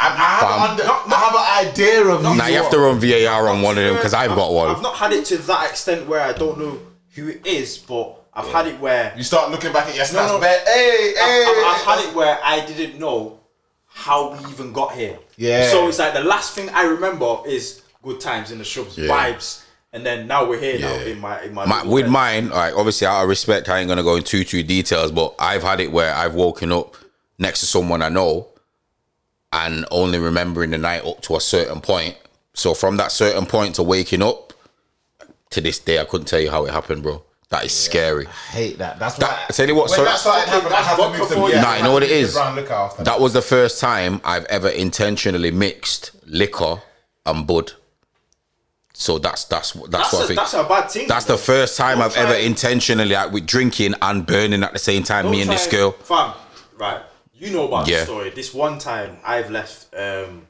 I, I, have, Fam. under, I have an idea of who Now you have to run VAR on one of them because I've got one. I've not had it to that extent where I don't know who it is, but I've had it where You start looking back at your. No, no. hey, hey. I've, I've, I've had it where I didn't know how we even got here. Yeah. So it's like the last thing I remember is good times in the shops, Yeah. vibes, and then now we're here now in my in my, My, with head. mine, like obviously out of respect, I ain't gonna go into too details, but I've had it where I've woken up next to someone I know and only remembering the night up to a certain point. So from that certain point to waking up, to this day I couldn't tell you how it happened, bro. That is scary. I hate that. That's That- why. I tell you what, so- that started happening, I That's had to vodka move to for you. yeah, Nah, you know what to it move to is? Brown liquor after That was the first time I've ever intentionally mixed liquor and bud. So that's that's that's, That's, what I a, think. that's a bad thing. That's though. the first time Don't I've ever intentionally like with drinking and burning at the same time. don't me and this girl. Fam, right? You know about Yeah. the story. This one time I've left. um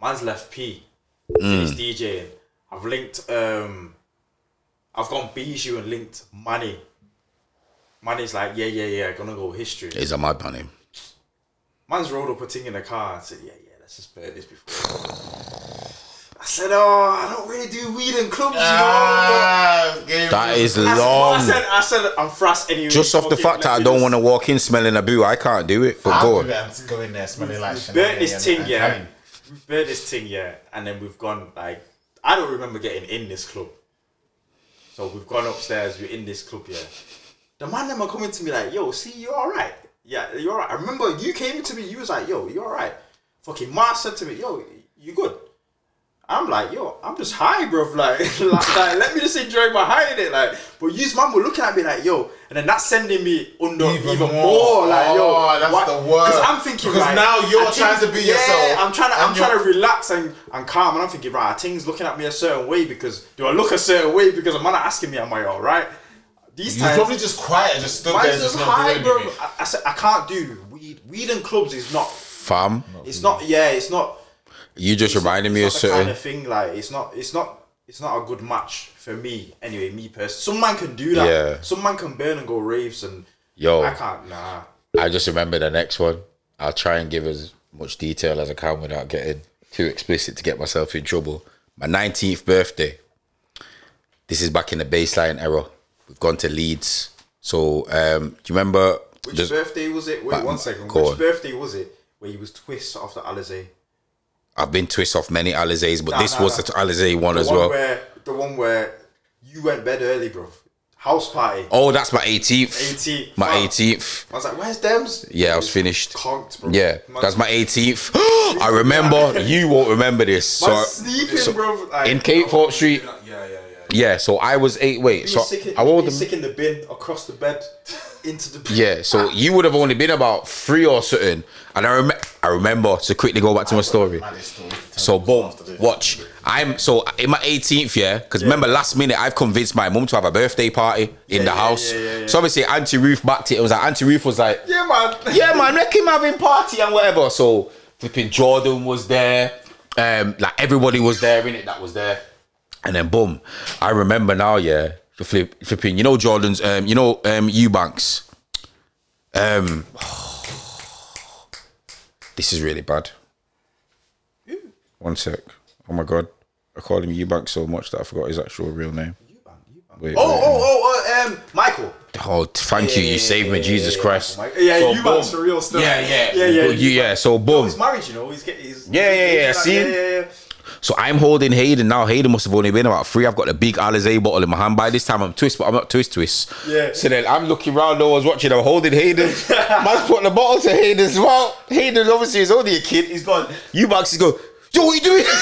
Man's left P. Mm. He's DJing. I've linked. um I've gone Bijou and linked money. Manny's like, yeah, yeah, yeah, gonna go history. Is a mad on him. Man's rolled up a thing in the car and said, yeah, yeah, let's just burn this before. I said, oh, I don't really do weed in clubs, you know. Ah, game That over. is I said, long. I said, I said, I'm fast anyway. Just off the fact that I don't want to walk in smelling a boo, I can't do it. But I'll go do on. that and go in there smelling like Chanel burnt this and- thing, yeah. We've burnt this thing, yeah, and then we've gone like I don't remember getting in this club. So we've gone upstairs. We're in this club, yeah. The man them are coming to me like, "Yo, see, you're all right? Yeah, you're all right." I remember you came to me. You was like, "Yo, you all right?" Fucking Ma said to me, "Yo, you good?" I'm like, "Yo, I'm just high, bro. Like, (laughs) like, like, let me just enjoy my high in it." Like, but you man were looking at me like, "Yo," and then that's sending me under even, Even more. more. Like, yo, Oh, that's the worst. Because I'm thinking, Because right, now you're I trying to be yeah, yourself, I'm trying to, I'm trying to relax and, and calm, and I'm thinking, right, are things looking at me a certain way because do I look a certain way because a man asking me, am I all right? These He's times, probably just quiet, just stood there, just just not high, doing bro. I, I said I can't do weed. Weed and clubs is not. Fam, It's not. Yeah, it's not. You just it's reminded me of it's not the certain. kind of thing. Like it's not. It's not. It's not a good match for me. Anyway, me personally. Some man can do that. Yeah. Some man can burn and go raves and. Yo. I can't. Nah. I just remember the next one. I'll try and give as much detail as I can without getting too explicit to get myself in trouble. My 19th birthday. This is back in the baseline era. We've gone to Leeds. So um, do you remember? Which birthday was it? Wait Back- one second. Which on. birthday was it where you was twist off the Alizé? I've been twist off many Alizés, but Nah, this nah, was nah. the Alizé one The as one well. where the one where you went bed early, bro. House party. Oh, that's my 18th. 18th. My Wow. 18th. I was like, where's Dems? Yeah, I was finished. Conked, bro. Yeah, that's my 18th. (gasps) I remember. (laughs) You won't remember this. So sleeping, bro. Like, in Cape Fort Street. Yeah, yeah, yeah. Yeah, so I was eight. Wait, so sick in, I was sick in the bin across the bed into the. Yeah, so (laughs) you would have only been about three or something, and I remember. I remember to quickly go back to my story. So boom, watch. I'm so in my 18th year because remember last minute I've convinced my mum to have a birthday party in the yeah, house. yeah, yeah, yeah. So obviously Auntie Ruth backed it. It was like Auntie Ruth was like, Yeah, man. yeah, man, let him having party and whatever. So flipping Jordan was there, um, like everybody was there in it that was there, and then boom, I remember now, yeah, the flip, flipping, you know Jordan's, um, you know um, Eubanks, um, (sighs) this is really bad. One sec. Oh my god, I called him Eubanks so much that I forgot his actual real name. Wait, Oh, wait. oh, oh, oh, um, Michael. Oh, thank you. yeah, You saved me, Jesus yeah, Christ. yeah, yeah, So, you boom. for real still. Yeah, yeah, yeah, yeah. You, yeah. So boom. He's married, you know. He's getting. He's, Yeah, yeah, yeah, he's- see? So I'm holding Hayden now. Hayden must have only been about three. I've got a big Alizé bottle in my hand. By this time, I'm twist, but I'm not twist twist. Yeah. So then I'm looking around. No one's watching. I'm holding Hayden. (laughs) Man's putting the bottle to Hayden as well. Hayden obviously is only a kid. He's gone. You Max is go. Yo, what you doing? (laughs)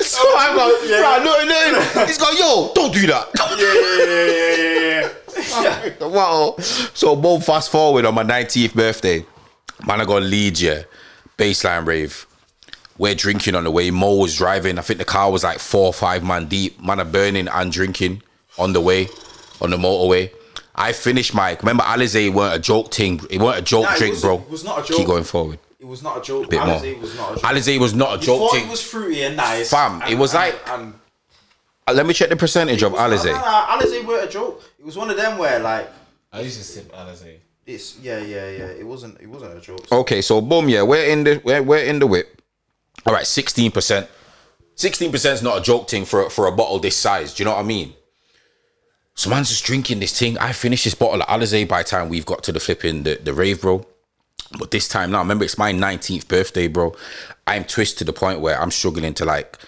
so I'm going. Yeah. Right, nothing, nothing. He's going. Yo, don't do that. Yeah, yeah, yeah, yeah, yeah, (laughs) wow. So boom, fast forward on my 19th birthday. Man, I got Leeds, yeah. Baseline rave. We're drinking on the way. Mo was driving. I think the car was like four or five man deep. Man are burning and drinking on the way, on the motorway. I finished my remember Alizé weren't a joke thing. It weren't a joke Nah, it drink, wasn't- bro. it was not a joke. Keep going forward. It was not a joke. Bit more. Alizé was not a joke. Alizé was not a You joke thought thing. it was fruity and nice. Fam, it and- was and- like- and Uh, Let me check the percentage of It was- Alizé. Nah, nah, Alizé weren't a joke. It was one of them where like I used to sip Alizé. It's yeah, yeah, yeah. It wasn't. It wasn't a joke. Okay, so boom, yeah, we're in the we're, we're in the whip. All right, sixteen percent. Sixteen percent is not a joke thing for for a bottle this size. Do you know what I mean? So man's just drinking this thing. I finished this bottle of Alizé by the time we've got to the flipping the, the rave, bro. But this time now, remember it's my nineteenth birthday, bro. I'm twisted to the point where I'm struggling to like,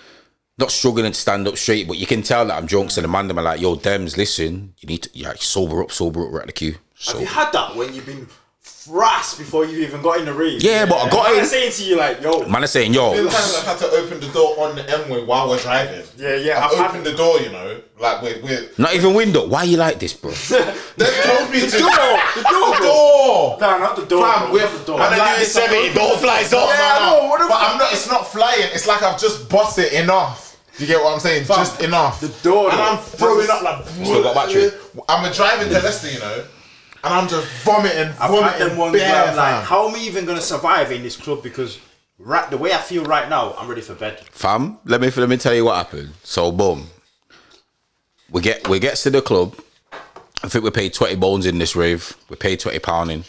not struggling to stand up straight, but you can tell that I'm drunk. So the man them are like, "Yo, Dems, listen, you need to yeah, sober up, sober up, at the queue." Have you had that when you've been frass before you even got in the rave? Yeah, but I got Man in. saying to you like, yo, man is saying, "Yo, Sometimes I had to open the door on the M way while we're driving. Yeah, yeah, I've I've had- opened the door, you know, like we're, we're not even window. Why you like this, bro?" (laughs) they told me to the door, the door, the door. No, not the door. Fam, bro, we're not the door. and then Like, you it's said not it, door flies off. Yeah, I know, what the but fuck? I'm not. It's not flying. It's like I've just bust it enough. You get what I'm saying? just enough. the door, and though. I'm throwing up like. Still got battery? I'm driving to Leicester, you know, and I'm just vomiting, I've vomiting. had them ones bare, where I'm like, how am I even gonna survive in this club? Because right, the way I feel right now, I'm ready for bed. Fam, let me let me tell you what happened. So boom, we get we gets to the club. I think we paid twenty bones in this rave. We paid twenty pound in.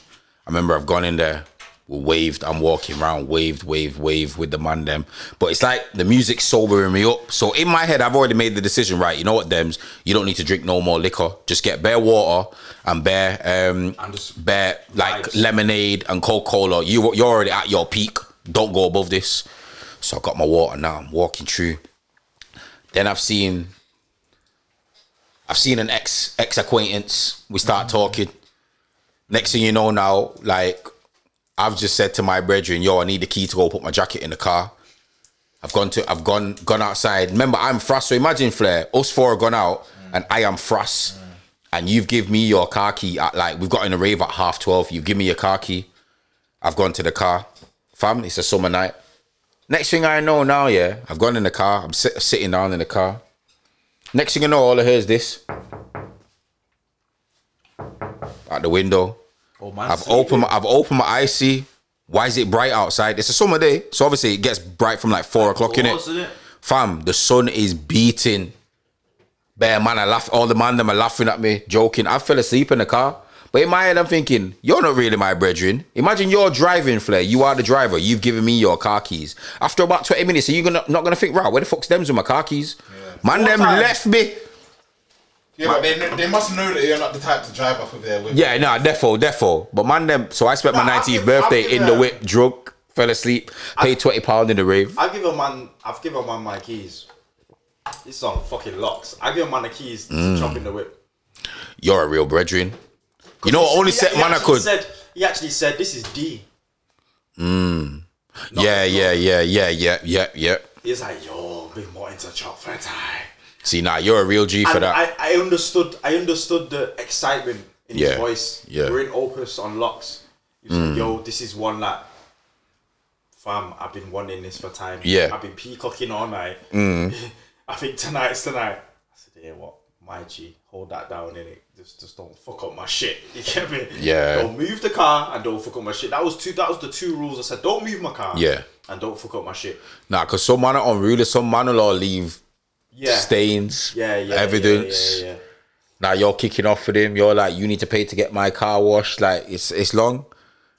I remember I've gone in there. We waved. I'm walking around, waved, waved, waved with the man them. But it's like the music's sobering me up. So in my head, I've already made the decision. Right, you know what, Dems? You don't need to drink no more liquor. Just get bare water and bare um bare like vibes. lemonade and Coca Cola. You you're already at your peak. Don't go above this. So I got my water now. I'm walking through. Then I've seen I've seen an ex ex acquaintance. We start talking. Next thing you know now, like I've just said to my brethren, yo, I need the key to go put my jacket in the car. I've gone to I've gone gone outside. Remember, I'm Frost, so imagine Flair, us four gone out and I am Frost. And you've give me your car key at like we've got in a rave at half twelve. You give me your car key. I've gone to the car. Fam, it's a summer night. Next thing I know now, yeah, I've gone in the car. I'm sit- sitting down in the car. Next thing I know, all I hear is this at the window. Oh man, I've opened. My, I've opened my icy. Why is it bright outside? It's a summer day, so obviously it gets bright from like four o'clock in it. Fam, the sun is beating. Bear man, I laugh. All the man them are laughing at me, joking. I fell asleep in the car. But in my head, I'm thinking, you're not really my brethren. Imagine you're driving, Flair. You are the driver. You've given me your car keys. After about 20 minutes, are you gonna not gonna think, right, where the fuck's them's with my car keys? Man, What them time? left me. Yeah, but they, they must know that you're not the type to drive off of there with. Yeah, nah, defo, defo. But man, them. So I spent my Nah, I'll 19th give- birthday give in the whip, drunk, fell asleep, paid 20 pound in the rave. I give a man. I've given a man my keys. This on fucking locks. I give a man the keys to Mm. jump in the whip. You're a real brethren. You know, only set man I actually could. Said, he actually said, "This is D." Yeah, yeah, yeah, yeah, yeah, yeah, yeah. He's like, "Yo, been wanting to chop for a time." See, now you're a real G for And that. I, I understood. I understood the excitement in Yeah, his voice. yeah. Mm. We're in Opus on locks. He was like, "Yo, this is one that." Fam, I've been wanting this for time. Yeah. Mm. I've been peacocking all night. (laughs) I think tonight's tonight. I said, yeah, what? My G, hold that down in it. Just just don't fuck up my shit. (laughs) You get me? Yeah. Don't move the car and don't fuck up my shit. That was two that was the two rules. I said, don't move my car. Yeah. And don't fuck up my shit. Nah, because some man are unruly, some man will all leave Yeah. stains, Yeah, yeah. evidence. Yeah, yeah. Now you're kicking off with him. You're like, you need to pay to get my car washed. Like, it's it's long.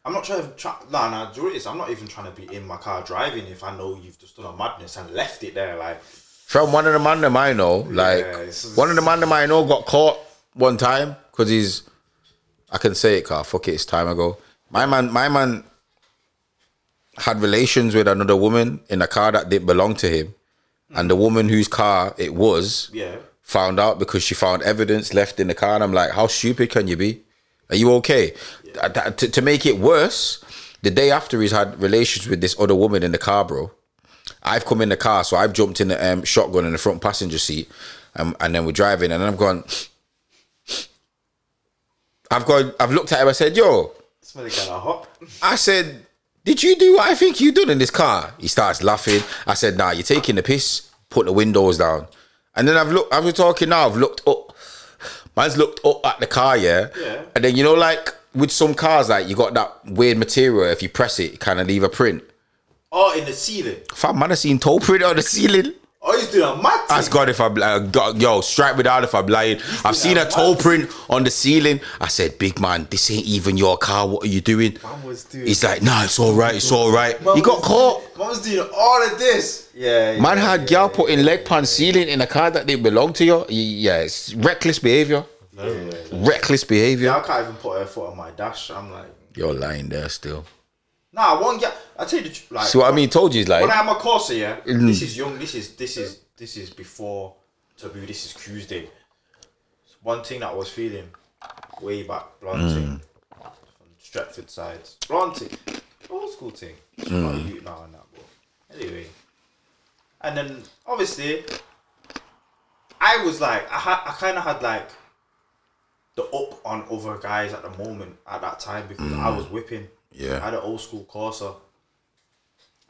I'm not trying to try. Nah, nah. Do it is? I'm not even trying to be in my car driving if I know you've just done a madness and left it there. Like, From one of the man them I know, like it's one of the man them I know got caught one time because he's. I can say it, car. Fuck it, it's time ago. My man, my man had relations with another woman in a car that didn't belong to him, and the woman whose car it was yeah. found out because she found evidence left in the car. And I'm like, how stupid can you be? Are you okay? Th- To, to make it worse, the day after he's had relations with this other woman in the car, bro. I've come in the car, so I've jumped in the um, shotgun in the front passenger seat, um, and then we're driving, and I'm gone. I've gone. I've looked at him. I said, "Yo," Smelling kind of hot. I said, "Did you do what I think you done in this car?" He starts laughing. I said, "Nah, you're taking the piss. Put the windows down." And then I've looked. As we're talking now, I've looked up. Man's looked up at the car, yeah. Yeah. And then you know, like with some cars, like you got that weird material. If you press it, it kind of leave a print. Oh, in the ceiling. Fam, man, I seen toe print on the ceiling. Oh, he's doing a mad thing. Ask God if I'm uh, God, yo, strike me down if I'm lying. I've seen a toe print on the ceiling. I said, big man, this ain't even your car. What are you doing? Man was doing- He's like, nah, it's all right, it's all right. Man He got was caught. Doing, man was doing all of this. Yeah. yeah Man had yeah, gal putting leg pan ceiling in a car that didn't belong to you. Yeah, it's reckless behavior. Reckless behavior. I can't even put her foot on my dash. I'm like, You're lying there still. Nah, one guy. I tell you the truth. Like, See what I mean? Told you, it's when I like, had my Corsa, yeah, Mm. this is young. This is this is this is before Taboo. This is Cruise Day. One thing that I was feeling way back, blunting Mm. from Stretford sides, blunting, old school thing. It's Mm. now and that, but anyway. And then obviously, I was like, I had, I kind of had like the up on other guys at the moment at that time because I was whipping. Mm. Yeah. I had an old school Corsa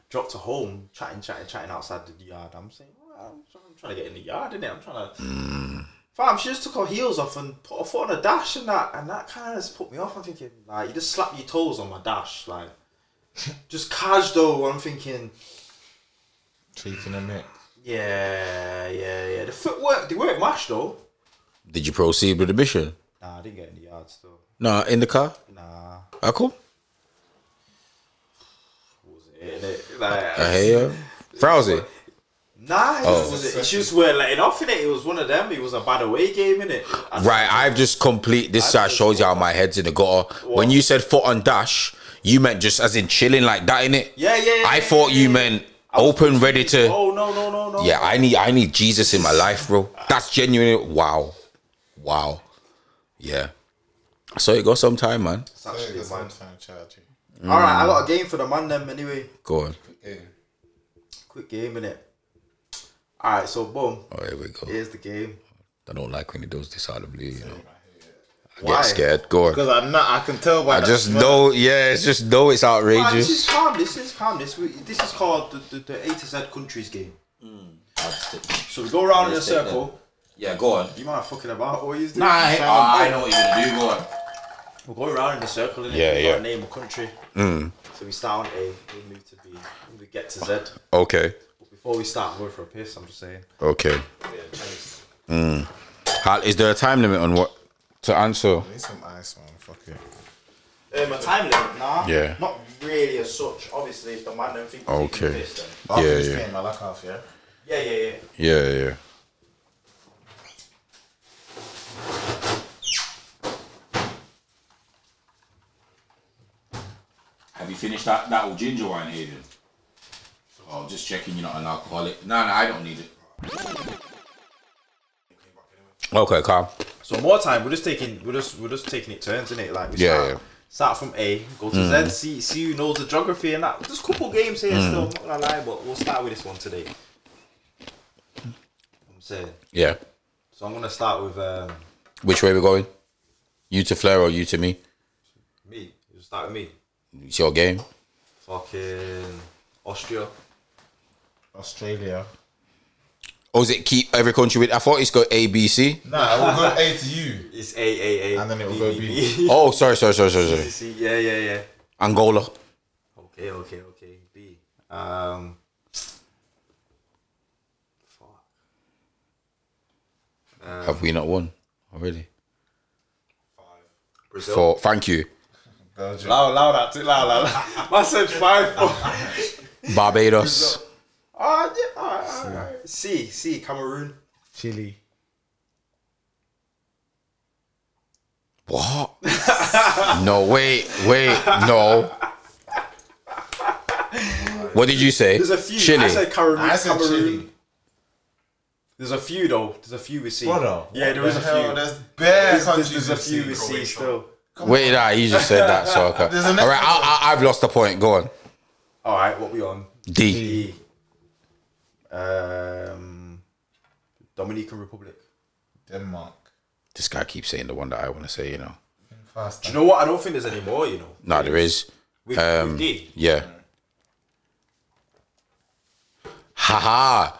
dropped to home, chatting, chatting, chatting outside the yard. I'm saying, well, I'm, trying, I'm trying to get in the yard, innit? I'm trying to. Fam, she just took her heels off and put her foot on the dash and that, and that kind of just put me off. I'm thinking, like, you just slap your toes on my dash, like, (laughs) just though. I'm thinking, Cheeking a mick. yeah, yeah, yeah. The footwork, they weren't mashed though. did you proceed with the mission? Nah, I didn't get in the yard still. No, in the car. Nah, Ah, cool. Was it? innit? Like, I hear you. Frowsy. Nah, it Oh. was, it just weren't letting off in it. It was one of them. It was a bad away game in it. Right, I've just complete this. I shows you how my head's in the gutter. When you said foot on dash, you meant just as in chilling like that in it. Yeah, yeah. yeah I yeah, thought yeah, you yeah. meant I open, ready to. Oh no no no no. Yeah, I need I need Jesus in my life, bro. That's genuine. Wow, wow. Yeah. So it goes sometime, man. It's actually That's mad. one time charge you. All right, I got a game for the man them anyway. Go on. Yeah. Quick game in it. All right, so boom. Oh, here we go. Here's the game. I don't like when he does this out of blue. You know, I Why? get scared. Go on. Because I'm not. I can tell by. I just smell. know. Yeah, it's just know it's Ah, this is outrageous. calm. This is calm. This we- this is called the, the, the A to Z countries game. So we go around in a Let's take circle. Yeah, go on. You might fucking about. What are you doing? Nah, I, Trying I know what you're gonna do. Go on. We're going around in a circle. Innit? Yeah, we yeah. Got a name a country. Mm. So we start on A. We move to B. we get to Z. Okay. But before we start, I'm going for a piss. I'm just saying. Okay. Yeah, Chinese. How, is there a time limit on what to answer. Need some ice, man. Fuck it. Um, a time limit? Nah. Yeah. Not really as such. Obviously, if the man don't think Okay. piss, then- Yeah, yeah. game, I like half, yeah. Yeah, yeah, yeah. Yeah, yeah. Have you finished that, that old ginger wine, Hayden? Oh, just checking you're not an alcoholic. No, no, I don't need it. Okay, calm. So more time. We're just taking. We're just. We're just taking it turns, innit? Like we Yeah, start, yeah. start from A, go to Z, see see who knows the geography and that. There's a couple games here still. I'm not gonna lie, but we'll start with this one today. I'm saying. Yeah. So I'm gonna start with um, Which way we're going? You to Flair or you to me? me. You start with me. It's your game. Fucking Austria. Australia. Or is it keep every country with? I thought it's got A, B, C. Nah, we'll go A to you. It's A A A. And then it will go B. (laughs) Oh, sorry, sorry, sorry, sorry, sorry. C, yeah, yeah, yeah. Angola. Okay, okay, okay. B. Um. Fuck. Have we not won already? Five. Brazil. Four. Thank you. Belgium. Loud, loud, that's it, loud, loud. I said five. Four. Barbados. (laughs) Ah, yeah, alright, alright, alright. C, C, Cameroon. Chile. What? (laughs) no, wait, wait, no. What did you say? There's a few. Chile. I said Cameroon. I said Cameroon. Chile. There's a few though. There's a few with C. Brother. Yeah, there what is a hell? few. There's bare There's, there's, countries there's a few C. with C still. Wait, nah, you just said that, so okay. There's a All next right, I, I, I've lost the point. Go on. All right, what we on? D. D. Um, Dominican Republic. Denmark. This guy keeps saying the one that I want to say. You know, Fast. Do you know what? I don't think there's any more. You know. no, there is. With, Um, with D. Yeah. Haha.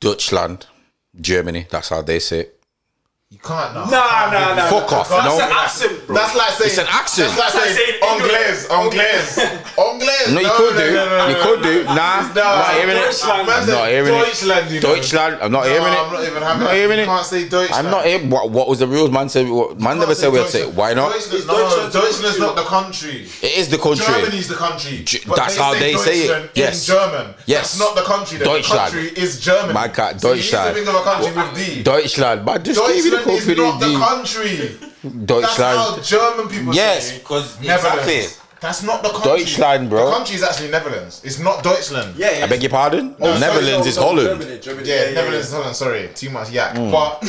Deutschland, Germany. That's how they say it. You can't now. Nah, nah, nah. Fuck off, That's no. an accent, bro. That's like saying. It's an accent. That's like saying Anglaise. Anglaise. (laughs) Anglaise. No, you could do. no, no, You no, could no. do. Nah, I'm not hearing it. Deutschland. I'm not hearing it. Deutschland, you know. Deutschland. I'm not No, hearing it. I'm not even having it. hearing it. can't say Deutschland. I'm not hearing. What, what was the rules? Man said. Man never said we had to say. Why not? Deutschland, Is no, Deutschland the Deutschland's not the country. It is the country. Germany's the country. That's how they say it. Yes. In German. Yes. That's not the country. Then. Deutschland. The country is Germany. My cat, So you need to Deutschland. think of country with D. Deutschland, but just give you the Deutschland is not the D. country. That's how German people Yes, say it. because Netherlands. exactly. That's not the country. Deutschland, bro. The country is actually Netherlands. It's not Deutschland. Yeah, yeah. I beg your pardon. No, Netherlands sorry, is no, no, Holland. Germany, Germany, Yeah, yeah, yeah, Netherlands is Holland. Sorry, too much yak. But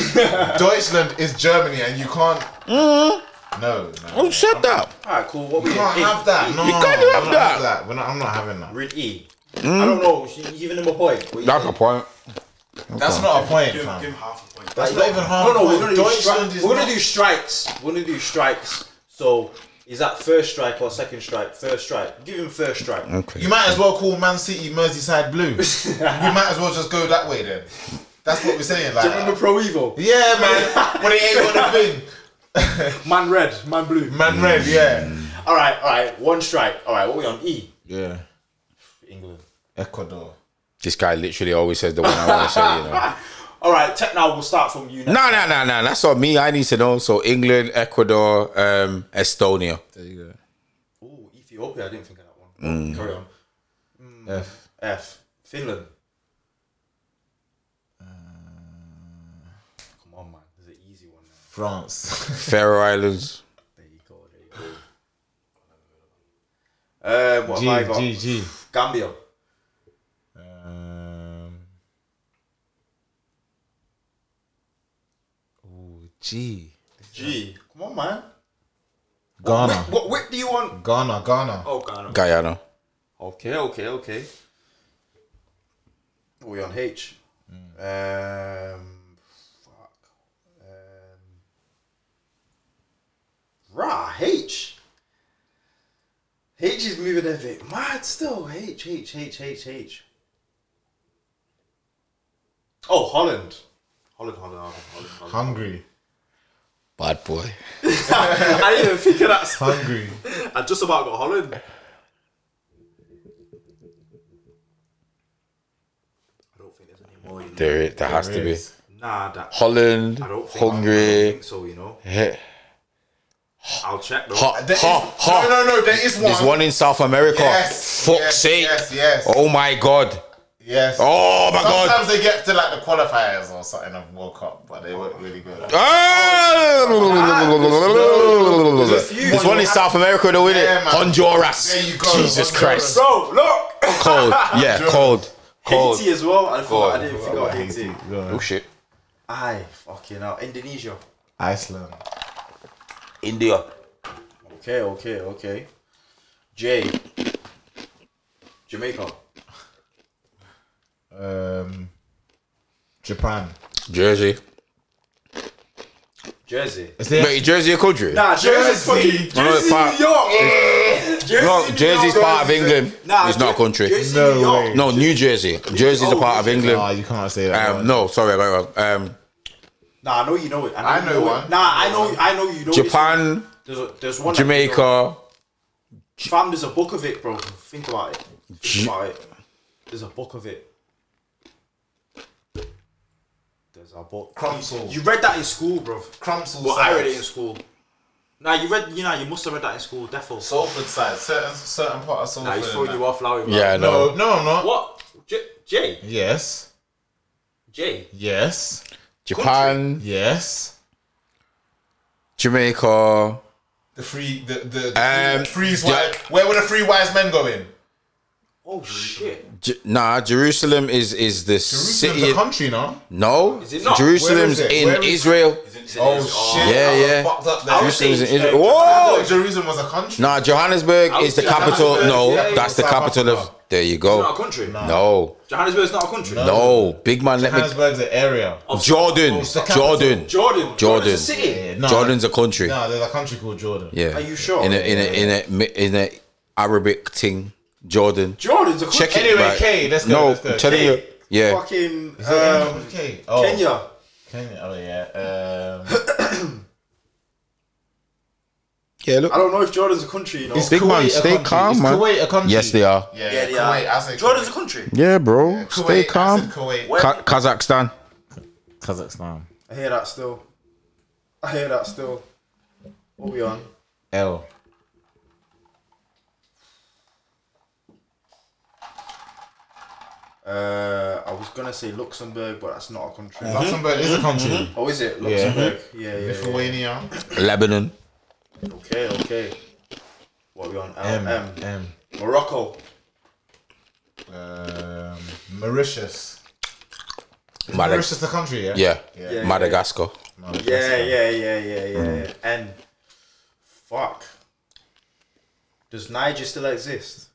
Deutschland is Germany, and you can't. No, no. Oh, shut up. All right, cool. What we can't in? have that. No, You can't I'm have not that. that. We're not, I'm not having that. We're in E. I don't know. You giving him a point? That's a point. That's not a point, Give, fam. give him half a point. That's not even half. No, no, a we're point. gonna do Deutschland stri- We're gonna not- do strikes. We're gonna do strikes. So is that first strike or second strike? First strike. Give him first strike. Okay. You might as well call Man City Merseyside Blue. (laughs) you might as well just go that way then. That's what we're saying. Do you remember Pro Evo? yeah, man. when it ain't got a thing. (laughs) Man red, man blue. Man red, mm. yeah. All right, all right. One strike. All right. What we on E? Yeah. England. Ecuador. This guy literally always says the one I want to say, you know. (laughs) All right. Tech now. We'll start from you. No, Now. no, no, no. That's not me. I need to know. So England, Ecuador, um, Estonia. There you Ooh, Ethiopia. I didn't think of that one. Carry on. go. F. F. Finland. Come on, man. There's an easy one now. France. (laughs) Faroe Islands. There you go. There you go. Um, what G, have I got? G, G. Gambia. G. G. Come on, man. Ghana. What, what whip do you want? Ghana, Ghana. Oh, Ghana. Guyana. Okay, okay, okay. Are we on H? Um, fuck. Um, rah, H. H is moving a bit mad still. H, H, H, H, H. Oh, Holland. Holland, Holland, Holland, Holland. Holland. Hungary. Bad boy. (laughs) I didn't even think of that. Hungary. I just about got Holland. I don't think there's any more. You know? There, it- there has to be. Nah, Nah, that. Holland, I don't think. I don't Hungary. think so. You know. Heh. I'll check though. Ha, There is- ha, ha. No, no, no. There is one. There's one in South America. Yes, Fuck's yes, sake. yes, yes. Oh my god. Yes. Oh my god. Sometimes they get to like the qualifiers or something of World Cup, but they weren't really good. Ah! There's one in South America though, isn't it? Man. Honduras. There you go, Jesus Honduras. Christ. Bro, look. Cold. Yeah, cold. Cold. Haiti as well. I thought I didn't think about Haiti. Oh shit. Aye, fucking hell. Indonesia. Iceland. India. Okay, okay, okay. J. Jamaica. Um, Japan. Jersey. Jersey. Is there? Wait, Jersey a country? Nah, Jersey's Jersey. fucking No, Jersey, part- New York. Jersey, No, New Jersey's York. part of England. Nah, it's not a country. Jersey, No New York. way. No, New Jersey. Jersey's a Oh, part of England. you can't say that. Um, no, sorry, I got it wrong. Um, Nah, I know you know it. I you know it. one. Nah, I know. I know you know. Japan, This. There's a, there's one. that you know. Jamaica. Fam, there's a book of it, bro. Think about it. Think about it. There's a book of it. There's a book. Crumpsall. You read that in school, bro. Crumpsall Well, I read it in school. Nah, you read. You know, you must have read that in school, defo. Salford side. Certain certain part of Salford. Nah, he's throwing you off, Lowry. bro. Yeah, No, no. no, I'm not. What? J- Jay? Yes. Jay? Yes. Japan, Yes. Jamaica. The free, the the, the Um, free, freeze Ja- wise. Where were the three wise men going? Oh shit! J- nah, Jerusalem is is the Jerusalem's city. a country, no? no, Is it not? Jerusalem's Where is it? in Where is- Israel. Oh, oh shit! Yeah, I was yeah. Fucked up there. Jerusalem's in saying, Israel. I Whoa! thought Jerusalem was a country. Nah, Johannesburg I is the would say capital. Johannesburg, No, yeah, yeah, that's the South capital of. Africa. There you It's not a go. country. No, Johannesburg's not a country. no, big man. Let me. Johannesburg's an area. Jordan, It's the capital. Jordan, Jordan. Jordan's a city. Yeah, no, Jordan's a country. No, there's a country called Jordan. Yeah. Are you sure? In a in a in a in a Arabic thing, Jordan. Jordan's a country. Check it. Anyway, right. K, let's go. No, let's go. I'm telling K. you. Yeah. Fucking Is it um, K? Oh, Kenya. Kenya. Oh yeah. Um, (coughs) Yeah. Look. I don't know if Jordan's a country. You know. is Big man, Kuwait a stay country? calm, Is man. Kuwait a country? Yes, they are. Yeah, yeah, they Kuwait. are. I say Jordan's a Kuwait. country. Yeah, bro. Kuwait, Stay I calm. Kuwait. Where- Ka- Kazakhstan. Kazakhstan. I hear that still. I hear that still. What we on? L. Uh, I was gonna say Luxembourg, but that's not a country. Luxembourg is a country. Oh, is it Luxembourg? Yeah, yeah. yeah, Lithuania. Lebanon. Okay, okay. What we on? L M. M. M. Morocco. Um, Mauritius. Mauritius is Madag- Mauritius the country? Yeah. Yeah. Yeah, Madagascar. Madagascar. Yeah, yeah, yeah, yeah, yeah. Mm. yeah. And fuck. Does Niger still exist?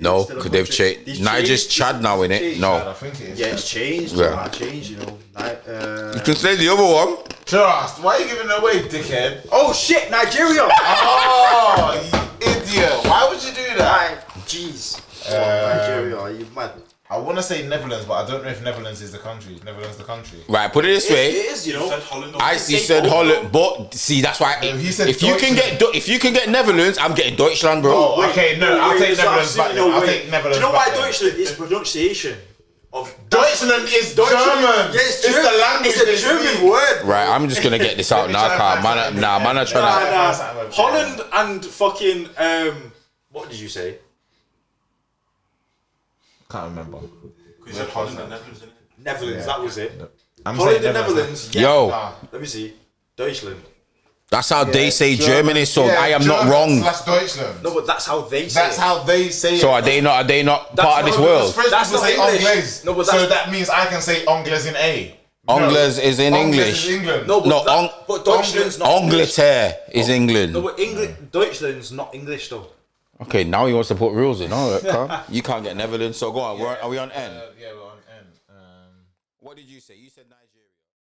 Is No, it still a because they've changed. These Niger's changed- Chad now, in it. Chad, I No. think it is. Yeah, it's changed. Yeah. Yeah, changed. You know. Ni- uh, You can say the other one. Trust. Why are you giving it away, dickhead? oh shit, Nigeria. (laughs) Oh, you idiot! Why would you do that? Like, Jeez. Um, Nigeria, are you mad? I want to say Netherlands, but I don't know if Netherlands is the country. Netherlands the country. Right, put it this It, way. it is, you know. Said Holland. I say see said. Holland, but see that's why. No, he said if you can get if you can get Netherlands, I'm getting Deutschland, bro. Oh, okay, no, I'll take there's Netherlands back. absolutely then. I'll take Netherlands Do you know why. Deutschland is pronunciation of Deutschland is Deutschland? German. Yeah, it's, It's the language It's a they German speak. word. Right, I'm just gonna get this out me now, try car. and Man, nah, man, I'm trying Nah, to. nah. Holland and fucking um, what did you say? Can't remember. Because you said Holland and Netherlands, didn't it? Netherlands. That was it. I'm Holland saying and Netherlands. Yeah. Yo, Nah. Let me see. Deutschland. that's how they say Germany. So Yeah, I am not German wrong. Slash Deutschland. No, but that's how they say That's it. how they say So it. are they not? Are they not That's part of this not- world? French That's people not say English. Anglaise. No, but so that's- that means I can say Anglaise in A. Anglaise is in Anglaise English. is England. No, but, No, that, Ang- but Deutschland's not English. Angleterre is England. No, but England, Deutschland's not English though. Okay, now he wants to put rules in. All right, (laughs) you can't get Netherlands. So go on. We're, are we on N? Uh, yeah, we're on N. Um, What did you say? You said.